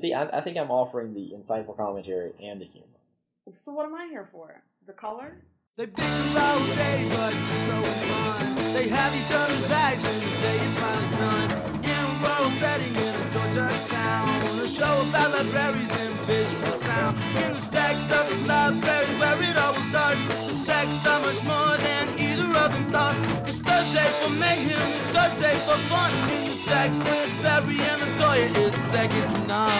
see, I, I think I'm offering the insightful commentary and the humor. So what am I here for? The color? They bicker all day, but it's so fun. They have each other's bags and the day is finally done. In a rural setting in a Georgia town, a show about libraries and visual sound. In the stack stuff is library where it always starts. The stack's so much more than either of. It's Thursday for mayhem, it's Thursday for fun. In the stacks with Barry and Latoya, it's second to none.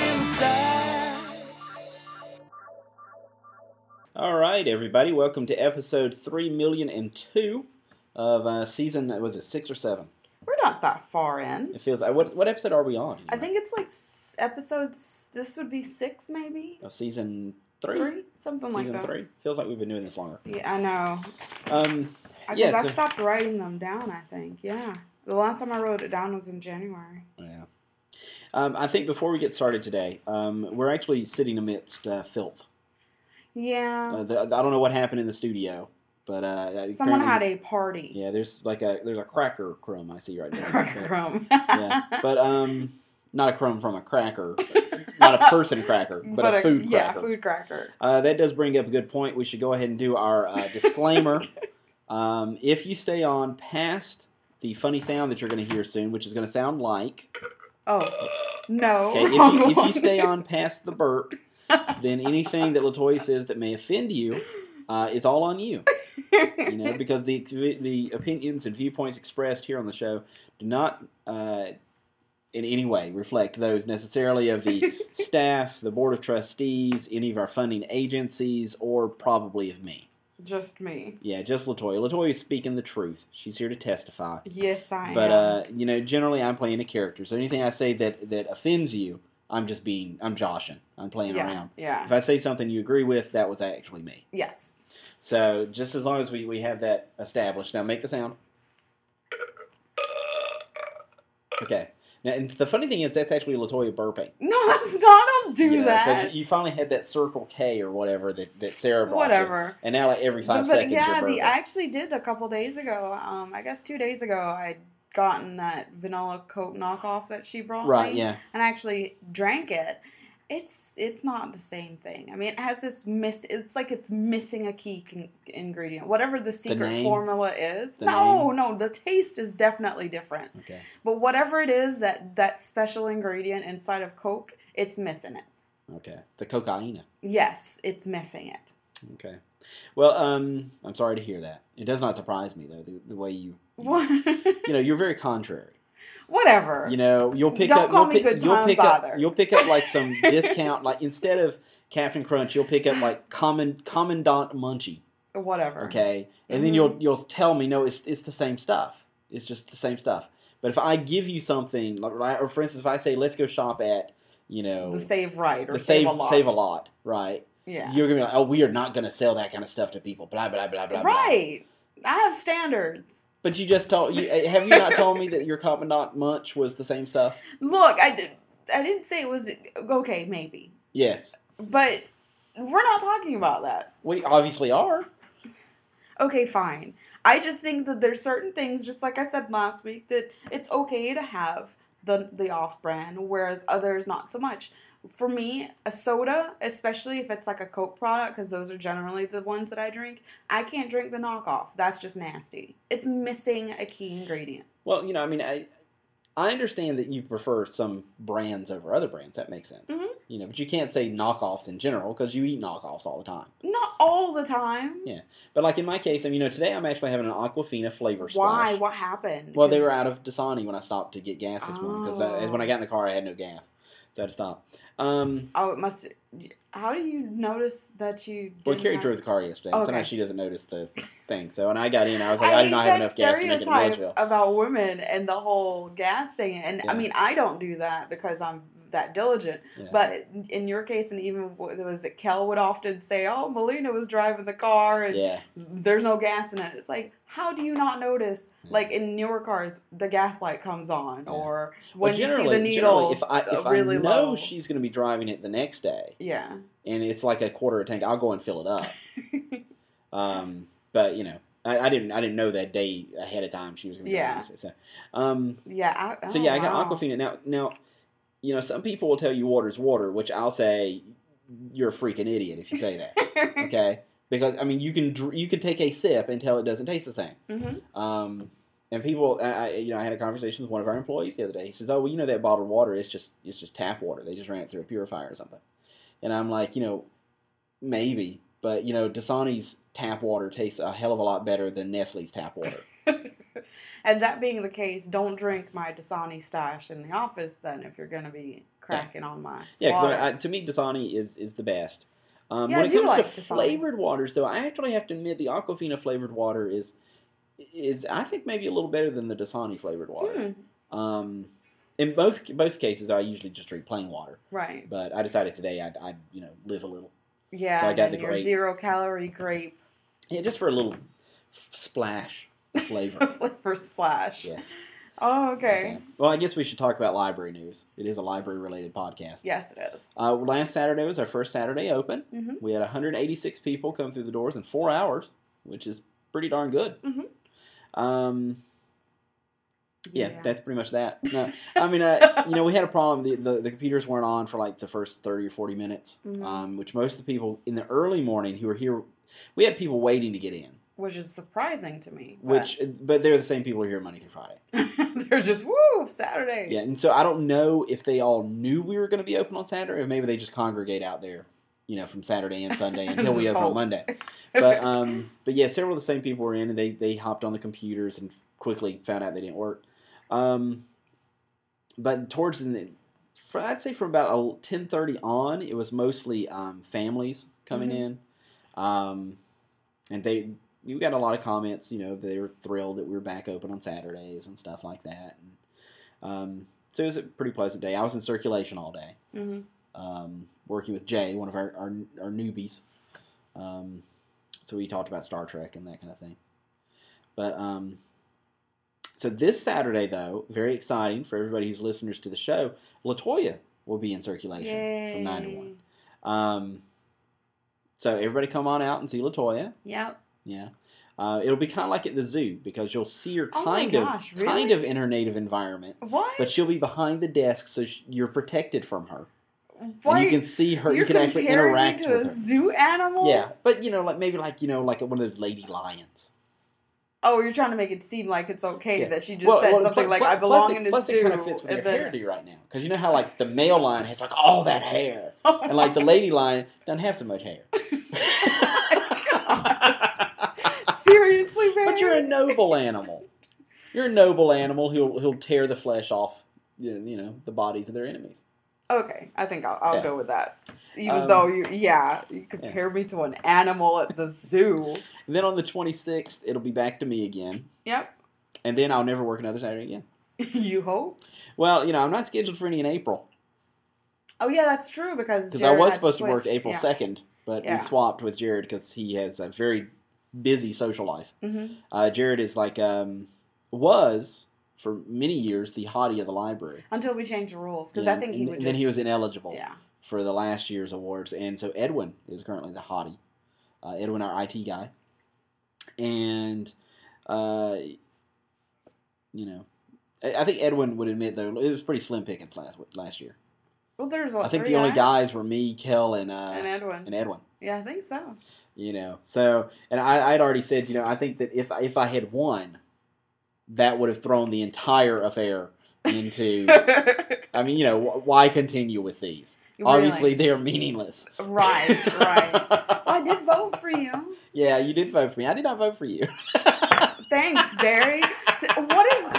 In. All right, everybody, welcome to episode three million and two of uh, season. Was it six or seven? We're not that far in. It feels like what? What episode are we on? I think it's like episodes. This would be six, maybe of season three. three, something like Season that. three feels like we've been doing this longer. Yeah, I know. Um, Because Yeah, I stopped writing them down. I think. Yeah, the last time I wrote it down was in January. yeah. Um, I think before we get started today, um, we're actually sitting amidst uh, filth. Yeah. Uh, the, I don't know what happened in the studio, but uh, Someone had a party. Yeah, there's like a there's a cracker crumb I see right now. Cracker crumb. yeah, but um, not a crumb from a cracker, not a person cracker, but, a food yeah, cracker. Yeah, food cracker. Uh, that does bring up a good point. We should go ahead and do our uh, disclaimer. um, if you stay on past the funny sound that you're going to hear soon, which is going to sound like, Oh no. okay, if you, if you stay on past the burp, then anything that Latoya says that may offend you uh, is all on you. You know, because the the opinions and viewpoints expressed here on the show do not. Uh, in any way reflect those necessarily of the staff, the board of trustees, any of our funding agencies, or probably of me. Just me. Yeah, just Latoya. Latoya is speaking the truth. She's here to testify. Yes, I But am. uh, you know, generally I'm playing a character. So anything I say that that offends you, I'm just being I'm joshing. I'm playing yeah, around. yeah. If I say something you agree with, that was actually me. Yes. So just as long as we, we have that established. Now make the sound. Okay. Now, and the funny thing is, that's actually Latoya burping. No, that's not. Don't do you know, that. You finally had that Circle K or whatever that, that Sarah brought you. Whatever. And now, like every five but seconds, yeah, the. I actually did a couple days ago. Um, I guess two days ago, I'd gotten that vanilla Coke knockoff that she brought right? me, Yeah. and I actually drank it. It's it's not the same thing. I mean, it has this miss. It's like it's missing a key con- ingredient. Whatever the secret name? formula is. The no, name? no, the taste is definitely different. Okay. But whatever it is that that special ingredient inside of Coke, it's missing it. Okay. The cocaine. Yes, it's missing it. Okay. Well, um, I'm sorry to hear that. It does not surprise me though the, the way you, you, you know, you're very contrary. Whatever. You know, you'll pick Don't up. call you'll me pick, good you'll times pick up. either. You'll pick up like some discount. Like instead of Captain Crunch, you'll pick up like Common Commandant Munchie. Whatever. Okay, and then Mhm. you'll you'll tell me no, it's it's the same stuff. It's just the same stuff. But if I give you something, like, right, or for instance, if I say let's go shop at, you know, The save right or the save, save a lot. save a lot, right? Yeah. You're gonna be like, oh, we are not gonna sell that kind of stuff to people. Blah blah blah blah blah. right. I have standards. But you just told you uh, have you not told me that your Commandant Munch was the same stuff? Look, I did. I didn't say it was okay. Maybe, Yes, but we're not talking about that. we obviously are. Okay, fine. I just think that there's certain things, just like I said last week, that it's okay to have the the off brand, whereas others not so much. For me, a soda, especially if it's like a Coke product, because those are generally the ones that I drink, I can't drink the knockoff. That's just nasty. It's missing a key ingredient. Well, you know, I mean, I I understand that you prefer some brands over other brands. That makes sense. Mhm. You know, but you can't say knockoffs in general because you eat knockoffs all the time. Not all the time. Yeah. But like in my case, I mean, you know, today I'm actually having an Aquafina flavor Why? splash. What happened? Well, they were out of Dasani when I stopped to get gas this morning because Oh. when I got in the car, I had no gas, so I had to stop. Um, Oh, it must. How do you notice that you? well, Carrie drove the car yesterday. and Okay. Sometimes she doesn't notice the thing. So, and I got in, I was like, I, I do not have enough gas to make it stereotype about women and the whole gas thing. And I mean, I don't do that because I'm that diligent. Yeah. But in your case, and even was that Kel would often say, "Oh, Melina was driving the car and Yeah. there's no gas in it." It's like, how do you not notice? Yeah. Like in newer cars, the gas light comes on, or Well, when you see the needles if I uh, if really I know low. she's going to be driving it the next day, yeah. and it's like a quarter of a tank, I'll go and fill it up. Um, but you know, I, I didn't I didn't know that day ahead of time she was going to Yeah. use it. So, um, Yeah. I, so oh, yeah, I got wow. Aquafina. Now, now, you know, some people will tell you water's water, which I'll say you're a freaking idiot if you say that. okay, because I mean, you can dr- you can take a sip and tell it doesn't taste the same. hmm Um, and people, I, I- you know, I had a conversation with one of our employees the other day. He says, "Oh, well, you know that bottled water is just it's just tap water. They just ran it through a purifier or something." And I'm like, you know, maybe, but you know, Dasani's tap water tastes a hell of a lot better than Nestle's tap water. and that being the case, don't drink my Dasani stash in the office then if you're going to be cracking on my Yeah, because. To me, Dasani is is the best. Um, Yeah, when I it comes like to Dasani. flavored waters, though, I actually have to admit the Aquafina flavored water is is I think maybe a little better than the Dasani flavored water. Hmm, Um, in both both cases, I usually just drink plain water, right. but I decided today I'd, I'd you know live a little. Yeah, So I got the grape. zero calorie grape Yeah, just for a little f- splash flavor. flavor splash. yes. Oh, okay. Well, I guess we should talk about library news. It is a library related podcast. Yes, it is. Uh, last Saturday was our first Saturday open. Mhm. We had 186 people come through the doors in four hours, which is pretty darn good. Mhm. Um, yeah, that's pretty much that. No, I mean, uh, you know, we had a problem. The, the the computers weren't on for like the first 30 or 40 minutes, Mhm. um, which most of the people in the early morning who were here, we had people waiting to get in. Which is surprising to me. but- Which, but they're the same people here Monday through Friday. they're just woo Saturday. Yeah, and so I don't know if they all knew we were going to be open on Saturday, or maybe they just congregate out there, you know, from Saturday and Sunday until we open on. Monday. But um, but yeah, several of the same people were in, and they they hopped on the computers and quickly found out they didn't work. Um, but towards the, for, I'd say from about ten thirty on, it was mostly um, families coming Mhm. in, um, and they. We got a lot of comments, you know, they were thrilled that we were back open on Saturdays and stuff like that. And, um, so it was a pretty pleasant day. I was in circulation all day, hmm um, working with Jay, one of our, our, our newbies. Um, so we talked about Star Trek and that kind of thing. But um, so this Saturday, though, very exciting for everybody who's listeners to the show. Latoya will be in circulation Yay. from nine to one. Um, so everybody come on out and see Latoya. Yep. Yeah. Uh, it'll be kind of like at the zoo because you'll see her Oh kind of gosh, kind of in her native environment, What? but she'll be behind the desk so sh- you're protected from her, Why? and you can see her. You You're can actually interact to with a her. zoo animal. Yeah, but you know, like maybe like you know, like one of those lady lions. Oh, you're trying to make it seem like it's okay Yeah. that she just Well, said well, something plus- like "I belong it- in a plus zoo." it kind of fits with your then- hairdo right now because you know how like the male lion has like all that hair, and like the lady lion doesn't have so much hair. Seriously, man. But you're a noble animal. You're a noble animal who'll who'll tear the flesh off, you know, the bodies of their enemies. Okay, I think I'll, I'll Yeah. go with that. Even Um, though you, yeah, you compare me to an animal at the zoo. And then on the 26th, it'll be back to me again, Yep. and then I'll never work another Saturday again. you hope. Well, you know, I'm not scheduled for any in April Oh yeah, that's true because because I was supposed to work switch. April Yeah. 2nd, but Yeah. we swapped with Jared because he has a very busy social life. Mhm. Uh, Jared is like um, was for many years the hottie of the library. Until we changed the rules, because I think he would just. then he was ineligible. Yeah. for the last year's awards, and so Edwin is currently the hottie. Uh, Edwin, our IT guy, and uh, you know, I, I think Edwin would admit though it was pretty slim pickings last last year. Well, there's what. I think the only guys? were me, Kel, and uh, And Edwin. and Edwin. Yeah, I think so. You know, so and I, I'd already said, you know, I think that if if I had won, that would have thrown the entire affair into. I mean, you know, why continue with these? Obviously, they're meaningless. Right, right. Well, I did vote for you. Yeah, you did vote for me. I did not vote for you. Thanks, Barry.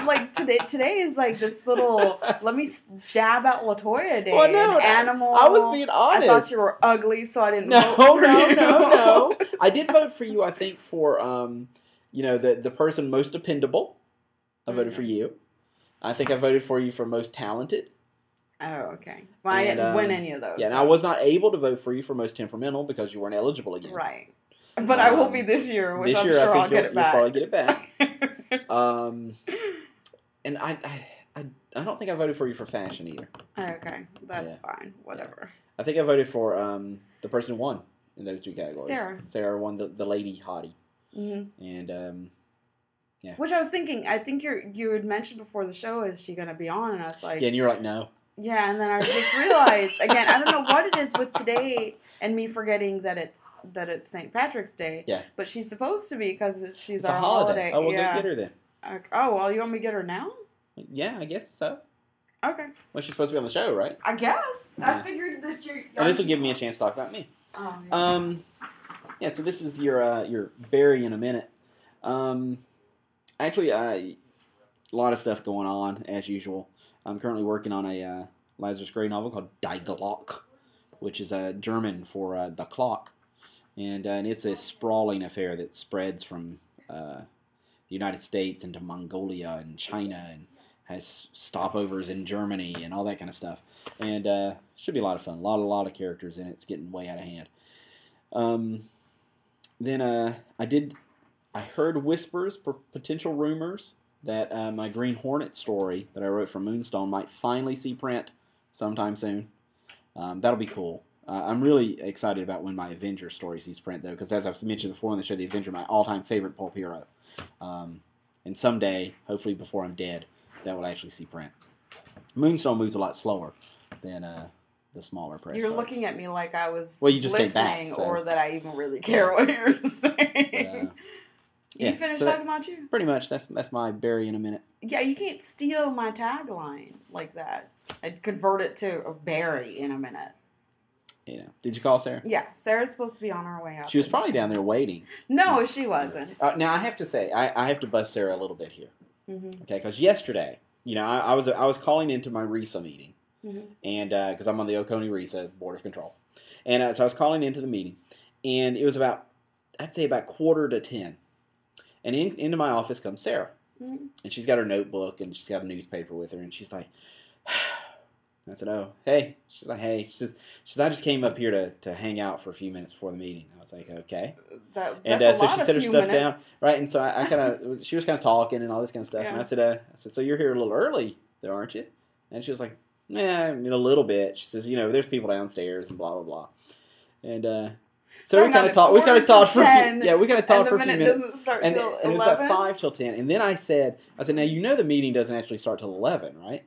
T- what is like today? Today is like this little. Let me jab at Latoya Day. Well, no, animal. I was being honest. I thought you were ugly, so I didn't no, vote for no, you. no, no. I did vote for you. I think for um, you know, the the person most dependable. I voted for Mhm. you. I think I voted for you for most talented. Oh, okay. Well, I didn't win um, any of those. Yeah, and I was not able to vote for you for most temperamental because you weren't eligible again. right. But I will Um, be this year, which this I'm year, sure I think I'll get you'll, it you'll back. probably get it back. um, and I, I, I, I don't think I voted for you for fashion either. okay, that's fine. Whatever. I think I voted for um, the person who won in those two categories. Sarah. Sarah won the, the lady hottie. Mm-hmm. and um, yeah. Which I was thinking, I think you you had mentioned before the show, is she going to be on? And I was like, yeah, and you're like, no, Yeah, and then I just realized again. I don't know what it is with today and me forgetting that it's that it's St. Patrick's Day. Yeah. But she's supposed to be because she's it's our a holiday. Oh, well, yeah. go get her then. Oh well, you want me to get her now? Yeah, I guess so. Okay. Well, she's supposed to be on the show, right? I guess. Yeah. I figured that you're. And this will give me a chance to talk about me. Oh, yeah. Um, yeah. So this is your uh, your Barry in a minute. Um, actually, uh, a lot of stuff going on as usual. I'm currently working on a uh, Lazarus Gray novel called Die Glocke, which is uh, German for uh, the clock, and, uh, and it's a sprawling affair that spreads from uh, the United States into Mongolia and China and has stopovers in Germany and all that kind of stuff. And uh, should be a lot of fun. A lot, a lot of characters in it. It's getting way out of hand. Um, then uh, I did. I heard whispers, potential rumors that uh, my Green Hornet story that I wrote for Moonstone might finally see print sometime soon. Um, that'll be cool. Uh, I'm really excited about when my Avenger story sees print, though, because as I've mentioned before on the show, the Avenger my all-time favorite pulp hero. Um, and someday, hopefully before I'm dead, that will actually see print. Moonstone moves a lot slower than uh, the smaller press. You're looking at me like I was Well, you just listening, back, so- or that I even really care what you're saying. Yeah. You Yeah, finished so that- talking about you? Pretty much. That's that's my Barry in a minute. Yeah, you can't steal my tagline like that. I'd convert it to a berry in a minute. You know. Did you call Sarah? Yeah, Sarah's supposed to be on her way out. She was probably down there waiting. No, she wasn't. Uh, now I have to say, I, I have to bust Sarah a little bit here, hmm okay? Because yesterday, you know, I, I was I was calling into my RESA meeting, Mhm. and because I'm on the Oconee RESA Board of Control, and uh, so I was calling into the meeting, and it was about I'd say about quarter to ten, and in, into my office comes Sarah, Mhm. and she's got her notebook and she's got a newspaper with her, and she's like. I said, "Oh, hey." She's like, "Hey." She says, "She says I just came up here to, to hang out for a few minutes before the meeting." I was like, "Okay." That, And, uh, a so she set her stuff down. Right, and so I, I kind of, she was kind of talking and all this kind of stuff, and I said, uh, I said, so you're here a little early, though, aren't you? And she was like, yeah, I mean, a little bit. She says, you know, there's people downstairs and blah blah blah, and uh, so, So we kind of talked. We kind of talked for a few, yeah, we kind of talked for a few minutes, doesn't start and, till and it was about five till ten, and then I said, I said, now you know the meeting doesn't actually start till eleven, right?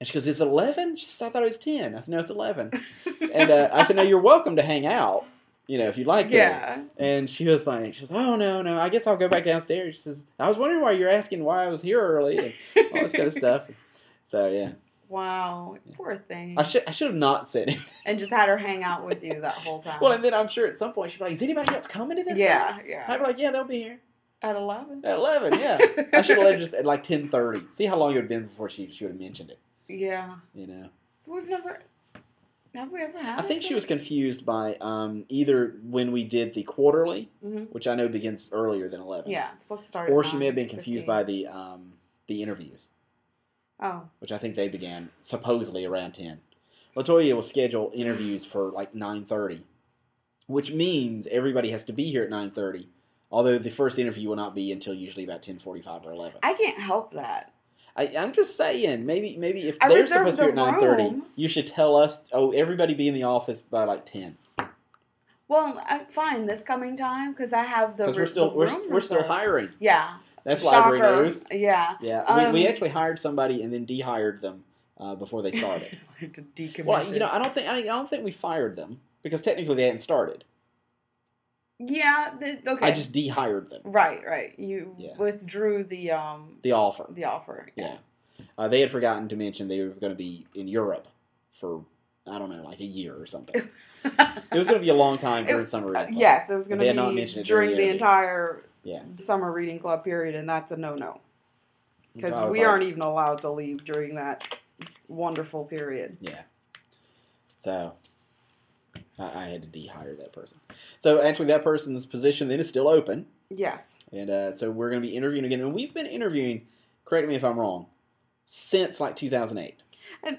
And she goes, "Is it 11? She said, "I thought it was 10. I said, "No, it's 11. and uh, I said, "No, you're welcome to hang out, you know, if you'd like to." yeah. And she was like, she was, oh no, no, I guess I'll go back downstairs. She says, I was wondering why you're asking why I was here early and all this kind of stuff. So yeah, Wow, poor thing. I should I should have not said it. and just had her hang out with you that whole time. Well, and then I'm sure at some point she'd be like, is anybody else coming to this? yeah, thing? yeah. I'd be like, yeah, they'll be here At eleven. at eleven. Yeah, I should have let her just at like ten thirty. See how long it would have been before she she would have mentioned it. Yeah. You know, We've never. Have we ever had? I think she was confused by um, either when we did the quarterly, hmm which I know begins earlier than eleven. Yeah, it's supposed to start. Or she may have been 9:15. confused by the um, the interviews. Oh, which I think they began supposedly around ten. Latoya will schedule interviews for like nine thirty, which means everybody has to be here at nine thirty. Although the first interview will not be until usually about ten forty five or eleven. I can't help that. I, I'm just saying, maybe maybe if I they're supposed to be at nine thirty, you should tell us. Oh, everybody be in the office by like ten Well, I, fine this coming time because I have the. because we're still we're, we're still hiring. Yeah. That's Shocker. library news. Yeah. Yeah, we, we Um, actually hired somebody and then dehired them uh, before they started. to decommission. well, you know, I don't think I, I don't think we fired them because technically they hadn't started. Yeah. The, okay. I just dehired them. Right. Right. You Yeah. withdrew the um The offer. the offer. Yeah. Uh, they had forgotten to mention they were going to be in Europe for I don't know, like a year or something. It was going to be a long time during It- summer Uh, reading. club. yes, it was going They to had not be mentioned it during the the entire Yeah. summer reading club period, and that's a no no because so we like- aren't even allowed to leave during that wonderful period. Yeah. So I, I had to dehire that person. So actually, that person's position then is still open, Yes. and uh, so we're going to be interviewing again. And we've been interviewing. Correct me if I'm wrong. Since like 2008. And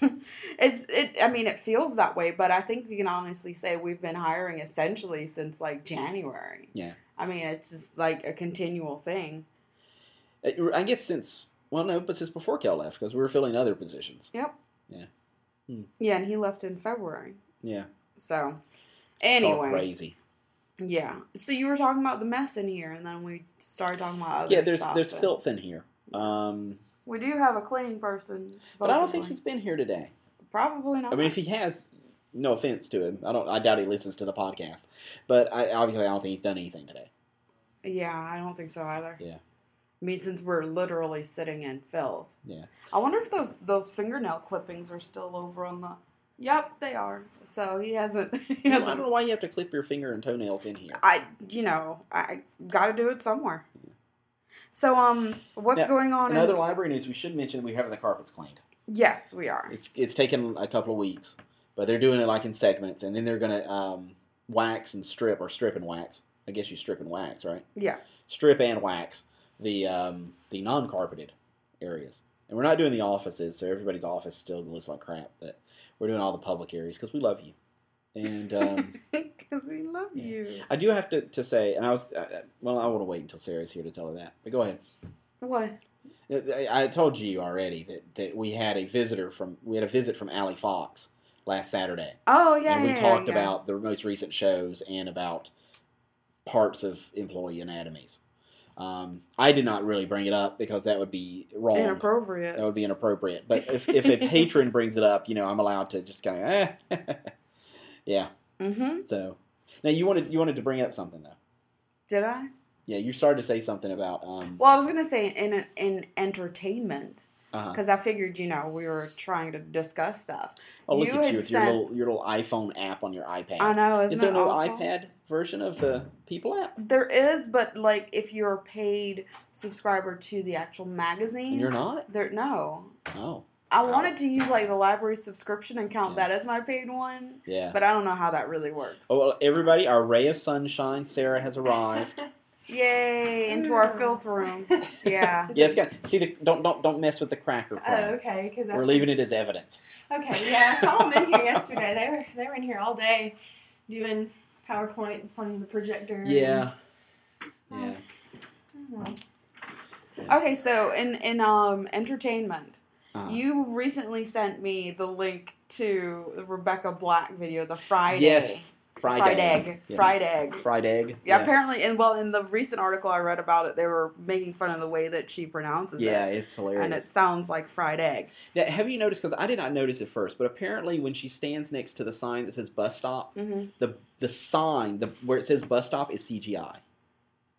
it's it. I mean, it feels that way, but I think we can honestly say we've been hiring essentially since like January. Yeah. I mean, it's just like a continual thing. Uh, I guess since well, no, but since before Kel left because we were filling other positions. Yep. Yeah. Hmm. Yeah, and he left in February. Yeah. So, It's anyway, crazy. Yeah. So you were talking about the mess in here, and then we started talking about other Yeah, there's stuff, there's so- filth in here. Um, We do have a cleaning person, but I don't think he's been here today. probably not. I mean, if he has, no offense to him, I don't. I doubt he listens to the podcast. But I obviously I don't think he's done anything today. yeah, I don't think so either. Yeah. I mean, since we're literally sitting in filth. Yeah. I wonder if those those fingernail clippings are still over on the. Yep, they are. So he hasn't. He know, I don't know why you have to clip your finger and toenails in here. I, you know, I got to do it somewhere. So, um, what's Now, going on? Another in- library news, we should mention we have the carpets cleaned. yes, we are. It's it's taken a couple of weeks, but they're doing it like in segments, and then they're gonna um, wax and strip or strip and wax. I guess you strip and wax, right? Yes. Strip and wax the um, the non carpeted areas, and we're not doing the offices, so everybody's office still looks like crap. But we're doing all the public areas because we love you. And um, Because we love Yeah. you. I do have to, to say, and I was uh, well, I want to wait until Sarah's here to tell her that. But go ahead. What? I I told you already that, that we had a visitor from we had a visit from Allie Fox last Saturday, Oh, yeah, and we yeah, talked yeah. about the most recent shows and about parts of employee anatomies. Um, I did not really bring it up because that would be wrong. Inappropriate. That would be inappropriate. But if, if a patron brings it up, you know, I'm allowed to just kind of, eh. yeah. Mm-hmm. So now you wanted you wanted to bring up something though. Did I? Yeah, you started to say something about um. Well, I was gonna say in in entertainment because I figured you know we were trying to discuss stuff. Oh, look you at you with your little your little iPhone app on your iPad. I know. Is there no awful? iPad version of the People app? There is, but like if you're a paid subscriber to the actual magazine, And you're not? there. No, Oh, I Wow. wanted to use like the library subscription and count Yeah. that as my paid one, yeah. but I don't know how that really works. Oh, well, everybody, our ray of sunshine, Sarah has arrived. Yay! Into our filth room. Yeah. Yeah, it's got. See the don't don't don't mess with the cracker. Oh, crumb. okay. Because We're leaving it as evidence. Okay, yeah, I saw them in here yesterday. They were they were in here all day, doing powerpoints on the projector. Yeah. and- Yeah. Oh, Okay, so in in um entertainment, Uh-huh. you recently sent me the link to the Rebecca Black video, the Friday. Yes. Fried, Fried egg. egg. Yeah. Fried egg. Fried egg. Yeah, apparently, and well, in the recent article I read about it, they were making fun of the way that she pronounces Yeah, it, Yeah, it's hilarious. and it sounds like fried egg. Now, have you noticed? Because I did not notice it first, but apparently, when she stands next to the sign that says bus stop, hmm the the sign the where it says bus stop is CGI.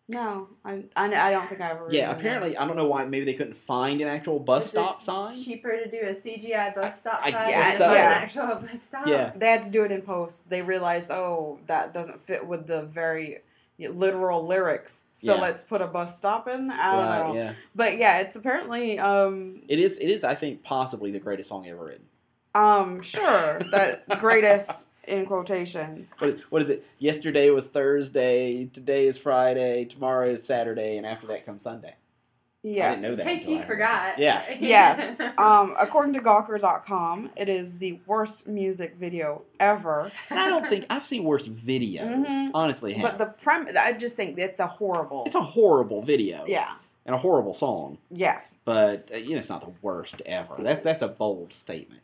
No, I, I, I don't think I ever. Yeah, apparently, noticed. I don't know why. Maybe they couldn't find an actual bus Is stop it sign. Cheaper to do a CGI bus stop I sign guess than so. an Yeah. actual bus stop. Yeah. They had to do it in post. They realized, oh, that doesn't fit with the very literal lyrics. So Yeah. let's put a bus stop in. I don't Right, know. Yeah, But yeah, it's apparently um it is. It is. I think possibly the greatest song ever written. um sure that greatest in quotations. What, what is it? Yesterday was Thursday. Today is Friday. Tomorrow is Saturday, and after that comes Sunday. Yes. I didn't know that. In that. case you heard forgot. Yeah. Yes. Um, according to Gawker.com, it is the worst music video ever. And I don't think I've seen worse videos. Mhm. Honestly, have. But the prem I just think it's a horrible. it's a horrible video. yeah. and a horrible song. Yes. But uh, you know, it's not the worst ever. That's that's a bold statement.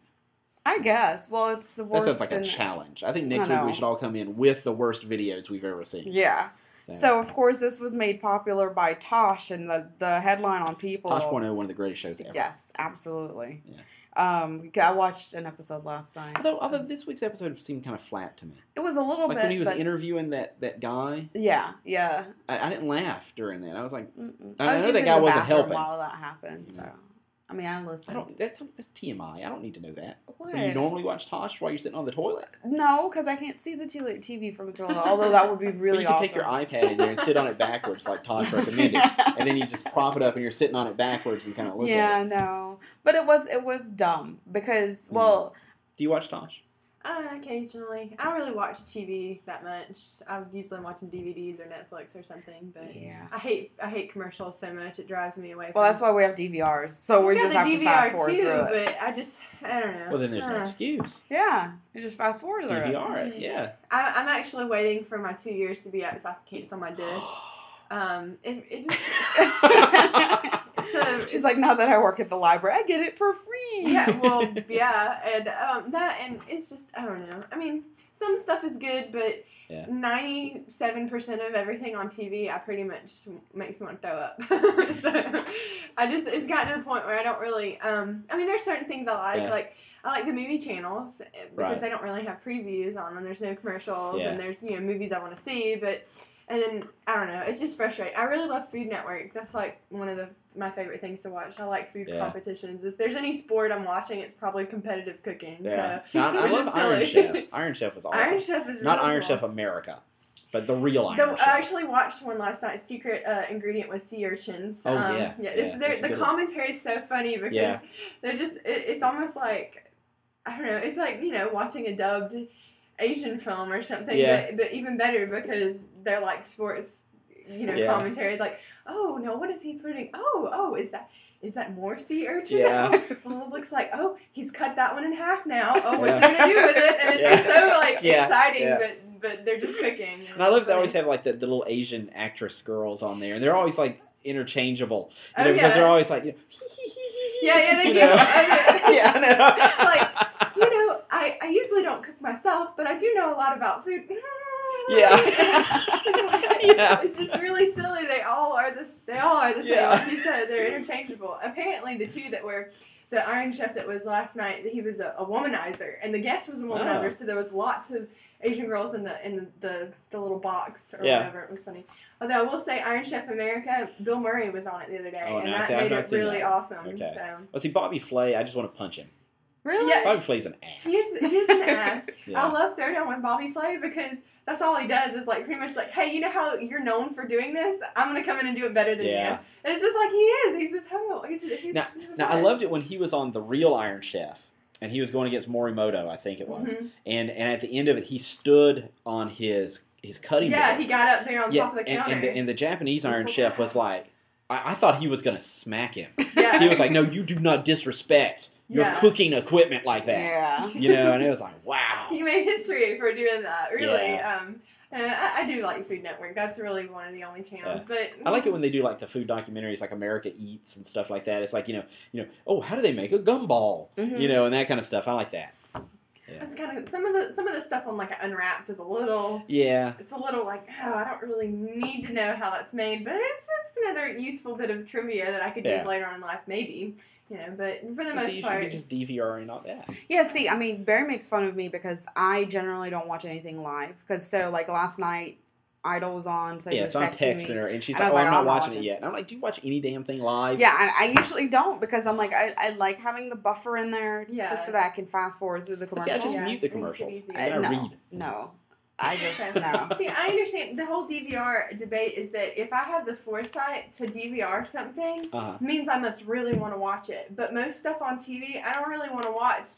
I guess. Well, it's the worst. That sounds like a challenge. I think I next week we should all come in with the worst videos we've ever seen. Yeah. So of course this was made popular by Tosh and the the headline on People. Tosh Point oh, one of the greatest shows ever. Yes, absolutely. Yeah. Um, I watched an episode last night. Although, although this week's episode seemed kind of flat to me. It was a little Like bit. when he was interviewing that, that guy, yeah, yeah. I, I didn't laugh during that. I was like, Mm-mm. I was know that guy wasn't helping. while that happened. So, I mean, I listen. I don't. That's, that's TMI. I don't need to know that. What? Do you normally watch Tosh while you're sitting on the toilet? No, because I can't see the TV from the toilet. Although that would be really you can awesome. take your iPad in there and sit on it backwards, like Tosh recommended, and then you just prop it up and you're sitting on it backwards and kind of look yeah, at it. no, but it was it was dumb because Mm. well, Do you watch Tosh? Uh, occasionally. I don't really watch TV that much. I'm usually watching DVDs or Netflix or something. But yeah. I hate I hate commercials so much. It drives me away. Well, that's why we have DVRs, so we Yeah, just the have to fast forward too, through it. But I just I don't know. Well, then there's an Uh, excuse. Yeah, you just fast forward through it. DVR it, yeah. I, I'm actually waiting for my two years to be up so I can cancel my dish. Um, it, it just it's a She's like, now that I work at the library, I get it for free. yeah, well, yeah, and um, that, and it's just, I don't know. I mean, some stuff is good, but Yeah. ninety-seven percent of everything on TV, I pretty much makes me want to throw up. so, I just, it's gotten to the point where I don't really. Um, I mean, there's certain things I like, Yeah. like. I like the movie channels eh, because Right. they don't really have previews on them. There's no commercials, Yeah. and there's you know movies I want to see, but and then I don't know. It's just frustrating. I really love Food Network. That's like one of the my favorite things to watch. I like food Yeah. competitions. If there's any sport I'm watching, it's probably competitive cooking. Yeah. So, No, I, love Iron silly. Chef. Iron Chef was awesome. Iron Chef is Not really Iron cool. Chef America, but the real Iron The, Chef. I actually watched one last night. Secret uh, ingredient was sea urchins. Oh, um, yeah. yeah. Yeah, It's that's the commentary is so funny because Yeah. they're just. It, it's almost like I don't know. It's like you know watching a dubbed Asian film or something. Yeah. But, but even better because they're like sports. You know, Yeah. commentary like, oh no, what is he putting? Oh, oh, is that is that more sea urchin? Yeah. well, it looks like oh, he's cut that one in half now. Oh, what's Yeah. he gonna do with it? And it's Yeah. just so like Yeah, exciting, but but they're just cooking. And I love they always have like the, the little Asian actress girls on there, and they're always like interchangeable. You Oh, know, because they're always like, you know, Yeah, yeah, they do. Oh, yeah, I know. Like, you know, I, I usually don't cook myself, but I do know a lot about food. Yeah. it's, like- Yeah. it's just really silly. They all are this. They all are the same. Yeah. Like you said, they're interchangeable. Apparently, the two that were the Iron Chef that was last night, he was a, a womanizer, and the guest was a womanizer. Oh. So there was lots of Asian girls in the in the the little box or Yeah. whatever. It was funny. Although I will say, Iron Chef America, Bill Murray was on it the other day, Oh, and no, that see, made it really that. awesome. Okay. So. Well, see, Bobby Flay, I just want to punch him. Really? Yeah. Bobby Flay's an ass. He's, he's an ass. Yeah. I love Throwdown with Bobby Flay because that's all he does is like pretty much like, hey, you know how you're known for doing this? I'm gonna come in and do it better than Yeah. you. It's just like he is. He's this humble. He's, he's, Now, he's now I loved it when he was on the real Iron Chef, and he was going against Morimoto, I think it was. Mhm. And and at the end of it, he stood on his his cutting board. Yeah, board. he got up there on yeah, top of the and, counter. and, the, and the Japanese Iron like, Chef was like, I, I thought he was going to smack him. yeah. He was like, "No, you do not disrespect your Yeah. cooking equipment like that." Yeah. You know, and it was like, "Wow." you made history for doing that. Really. Yeah. Um, and I, I do like Food Network. That's really one of the only channels. But I like it when they do like the food documentaries, like America Eats and stuff like that. It's like you know, you know, oh, how do they make a gumball? Mhm. You know, and that kind of stuff. I like that. That's kind of some of the some of the stuff on like Unwrapped is a little. Yeah, It's a little like oh I don't really need to know how that's made, but it's it's another useful bit of trivia that I could use later on in life maybe. You know, but for the So, most see, you should part, be just DVRing all that. Yeah, see, I mean, Barry makes fun of me because I generally don't watch anything live. Because so, like last night, Idol was on, so he yeah, was so I'm texting texting me. her, and she's And like, "Oh, like, I'm not I'm not watching it yet." And I'm like, "Do you watch any damn thing live?" Yeah, I, I usually don't because I'm like I, I like having the buffer in there Yeah. just so that I can fast forward through the But See, I commercials. just Yeah, mute the commercials. easy. And I no. read. No, I just Okay. no. See, I understand the whole DVR debate is that if I have the foresight to DVR something, Uh-huh. means I must really want to watch it. But most stuff on TV, I don't really want to watch.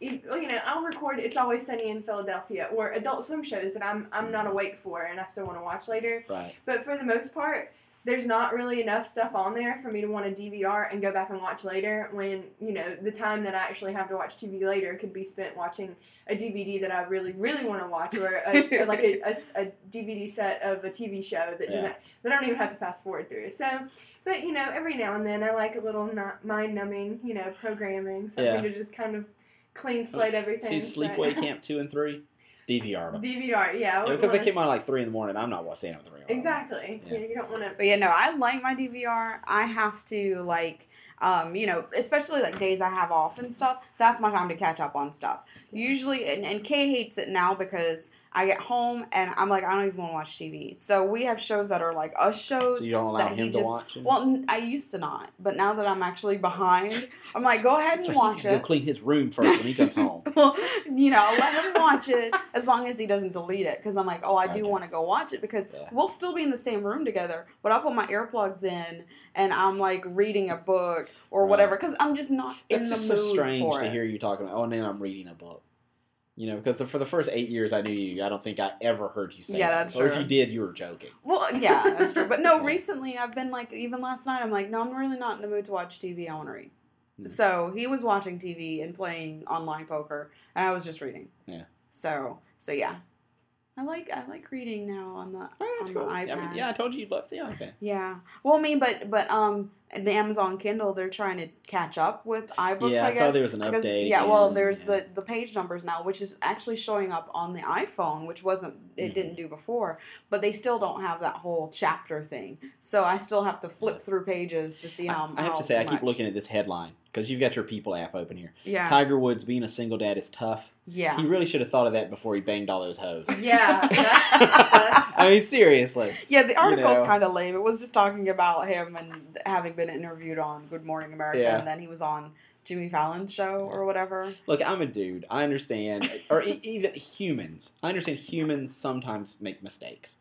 You you know, I'll record It's Always Sunny in Philadelphia or Adult Swim shows that I'm I'm not awake for and I still want to watch later. Right. But for the most part, there's not really enough stuff on there for me to want to DVR and go back and watch later. When you know the time that I actually have to watch TV later could be spent watching a DVD that I really really want to watch, or a, like a, a, a DVD set of a TV show that Yeah. doesn't that I don't even have to fast forward through. So, but you know, every now and then I like a little not mind numbing, you know, programming something Yeah. to just kind of clean oh, slate everything. See, Sleepaway Camp two and three, DVR them. DVR, yeah, I would because they wanna- came on like three in the morning. I'm not watching at three. the morning. exactly. Yeah. Yeah. you don't want to. But yeah, no, I like my DVR. I have to like, um, you know, especially like days I have off and stuff. That's my time to catch up on stuff. Usually, and, and Kay hates it now because I get home and I'm like, I don't even want to watch TV. So we have shows that are like us shows. So you don't allow that he him to just- watch it. well, I used to not, but now that I'm actually behind, I'm like, go ahead and so watch it. go clean his room first when he comes home. Well, you know, let him watch it as long as he doesn't delete it. Because I'm like, oh, I do Okay. want to go watch it because Yeah. we'll still be in the same room together. But I'll put my earplugs in and I'm like reading a book or Right. whatever because I'm just not in It's the just mood so strange to it. hear you talking about. Oh, and then I'm reading a book. You know, because for the first eight years I knew you, I don't think I ever heard you say Yeah, that. that's so if you did, you were joking. Well, yeah, that's true. But no, recently I've been like, even last night, I'm like, no, I'm really not in the mood to watch TV. I want to read. Hmm. So he was watching TV and playing online poker, and I was just reading. Yeah. So, so yeah. I like I like reading now on the Oh, that's on cool. the I iPad. mean, yeah, I told you you loved the iPad. Yeah. Well, I mean, but but um, the Amazon Kindle, they're trying to catch up with iBooks. yeah, I I guess. saw there was an Because, update. yeah, well, there's yeah. the the page numbers now, which is actually showing up on the iPhone, which wasn't it Mhm. didn't do before. But they still don't have that whole chapter thing, so I still have to flip through pages to see how. I, I have how to say, I keep looking at this headline because you've got your People app open here. Yeah, Tiger Woods being a single dad is tough. yeah. He really should have thought of that before he banged all those hoes. Yeah, that's, that's I mean, seriously. Yeah, the article's know. kind of lame. It was just talking about him and having been interviewed on Good Morning America, Yeah. and then he was on Jimmy Fallon's show or whatever. Look, I'm a dude. I understand, or even humans. I understand humans sometimes make mistakes,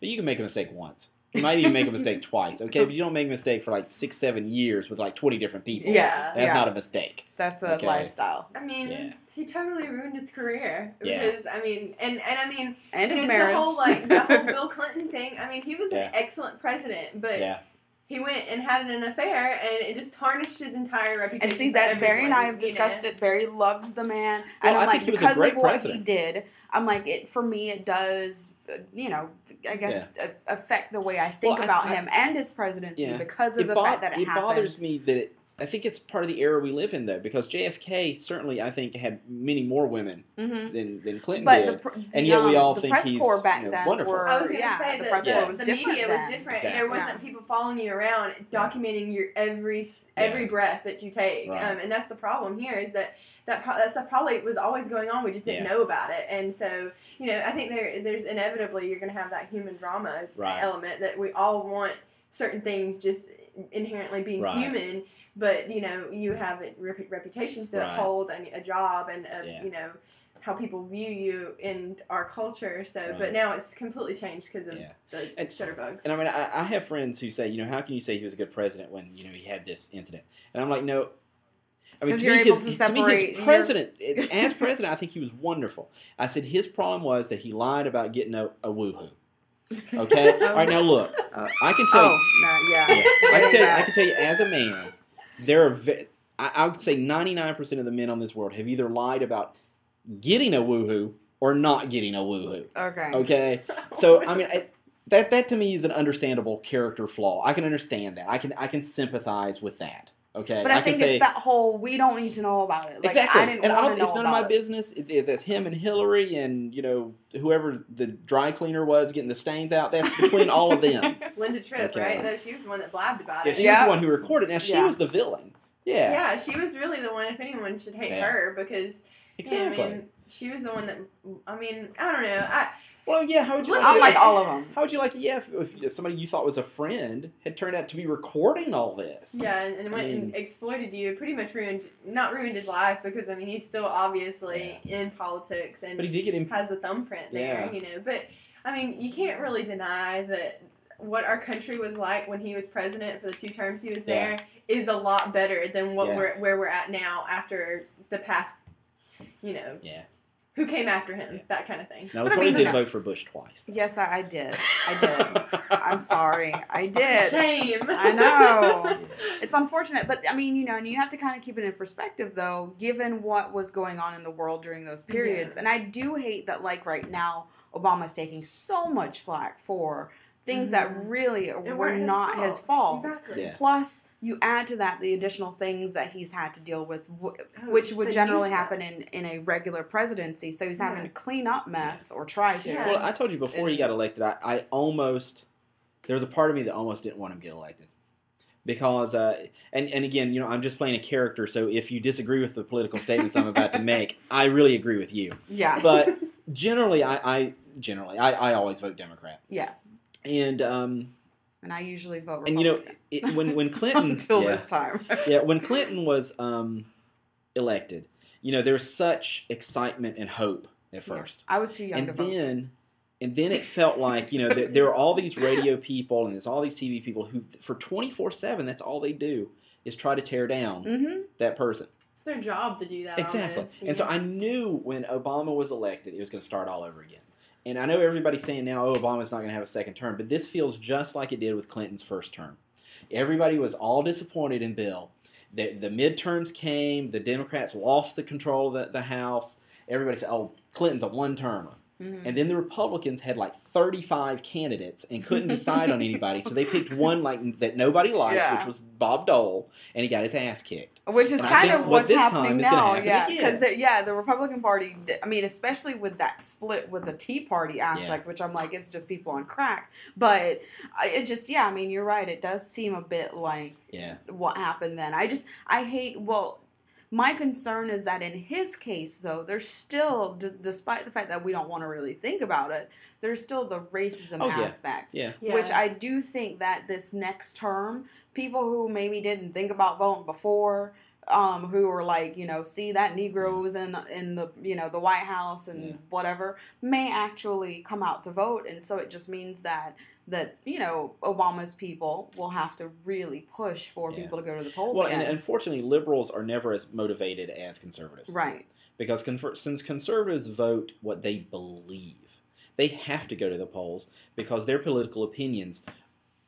but you can make a mistake once. You might even make a mistake twice, okay? But you don't make a mistake for like six, seven years with like 20 different people. Yeah, That's yeah. not a mistake. That's a Okay. lifestyle. I mean, Yeah. he totally ruined his career Yeah. because I mean, and and I mean, And his it's marriage. the whole like the whole Bill Clinton thing. I mean, he was Yeah. an excellent president, but Yeah. He went and had an affair, and it just tarnished his entire reputation. and see that Barry and I have discussed know? it. Barry loves the man, Well, and I'm I like think he was a because great of what president. he did. I'm like it for me. It does, uh, you know, I guess a- affect the way I think Well, I- about I- him and his presidency Yeah. because of It, the bo- fact that it, it happened. bothers me that it. I think it's part of the era we live in, though, because JFK certainly, I think, had many more women hmm than, than Clinton But did. the, pr- And the, yet we all the think press he's, corps back you know, then wonderful. were I was gonna yeah, say the that press the, corps was the different media then. was different. Exactly. There wasn't people following you around, documenting your every every Yeah. breath that you take. Right. Um, and that's the problem here is that that pro- that stuff probably was always going on. We just didn't Yeah. know about it. And so you know, I think there there's inevitably you're going to have that human drama Right. element that we all want certain things just inherently being Right. human. But you know, you have a rep- reputations to Right. uphold and a job and a, Yeah. you know how people view you in our culture. So, Right. but now it's completely changed because of Yeah. the And- shutterbugs. And I mean, I, I have friends who say, you know, how can you say he was a good president when you know he had this incident? And I'm like, no. I mean, to me, his, to to me, his your- president, as president, I think he was wonderful. I said his problem was that he lied about getting a, a woohoo. Okay, all right. Now look, Uh, I can tell. Oh no, yeah. Yeah, I can tell you, I can tell you as a man, there are. I, I would say 99% of the men on this world have either lied about getting a woohoo or not getting a woohoo. Okay. Okay, so I mean, I, that that to me is an understandable character flaw. I can understand that. I can I can sympathize with that. Okay, But I, can think say it's that whole we don't need to know about it. Like exactly, I didn't and I want don't, to know it's none of my it. business. If if that's him and Hillary and you know whoever the dry cleaner was getting the stains out. That's between all of them. Linda Tripp, Okay. right? That she was the one that blabbed about Yeah, it. she was the one who recorded. Now she Yeah. was the villain. Yeah, Yeah, she was really the one. If anyone should hate Yeah. her, because exactly. yeah, I mean, she was the one that. I mean, I don't know. I well, yeah. How would you? Like I'm it like all of them. How would you like it? Yeah, if, if somebody you thought was a friend had turned out to be recording all this. yeah, and, and went mean- and exploited you. Pretty much ruined, not ruined his life because I mean he's still obviously in politics and But he did get him. has a thumbprint there, Yeah. you know. But I mean, you can't really deny that what our country was like when he was president for the two terms he was Yeah. there is a lot better than what Yes. we're where we're at now after the past, you know. Yeah. Who came after him? Yeah. That kind of thing. Now, But I Tony mean, did no. vote for Bush twice. Yes, I, I did. I did. I'm sorry. I did. Shame. I know. It's unfortunate, but I mean, you know, and you have to kind of keep it in perspective, though, given what was going on in the world during those periods. Yeah. And I do hate that, like right now, Obama's taking so much flack for things that Mhm. really It were weren't his not his fault. Exactly. Yeah. Plus, you add to that the additional things that he's had to deal with, wh- Oh, which would generally happen in, in a regular presidency. So he's having Yeah. to clean up mess or try to. Yeah. Well, I told you before he got elected, I, I almost there was a part of me that almost didn't want him to get elected because, uh, and and again, you know, I'm just playing a character. So if you disagree with the political statements I'm about to make, I really agree with you. Yeah. But generally, I, I generally I, I always vote Democrat. Yeah. And um And I usually vote and you know Republican. it, when when Clinton Until yeah. this time. yeah, when Clinton was um, elected, you know, there was such excitement and hope at Yeah. first, I was too young and to vote. then, and then it felt like you know there, there are all these radio people and there's all these TV people who, for twenty four seven, that's all they do is try to tear down Mm-hmm. that person. It's their job to do that. Exactly. almost, you And so? I knew when Obama was elected, it was going to start all over again. And I know everybody's saying now, oh, Obama's not going to have a second term, but this feels just like it did with Clinton's first term. Everybody was all disappointed in Bill. The, the midterms came, the Democrats lost the control of the, the House. Everybody said, oh, Clinton's a one termer. Mhm. And then the Republicans had like 35 candidates and couldn't decide on anybody, so they picked one like that nobody liked, Yeah. which was Bob Dole, and he got his ass kicked. Which is And kind of what's happening now, happen yeah. Because yeah, the Republican Party. I mean, especially with that split with the Tea Party aspect, which I'm like, it's just people on crack. But it just, yeah, I mean, you're right. It does seem a bit like Yeah, what happened then. I just, I hate. Well, my concern is that in his case, though, there's still, d- despite the fact that we don't want to really think about it, there's still the racism Oh, yeah. aspect yeah. Yeah. which I do think that this next term, people who maybe didn't think about voting before, um, who were like, you know, see that Negroes in in the you know the White House and Yeah. whatever, may actually come out to vote, and so it just means that that you know Obama's people will have to really push for Yeah. people to go to the polls Well, again. and unfortunately, liberals are never as motivated as conservatives. right. Because confer- since conservatives vote what they believe, they have to go to the polls because their political opinions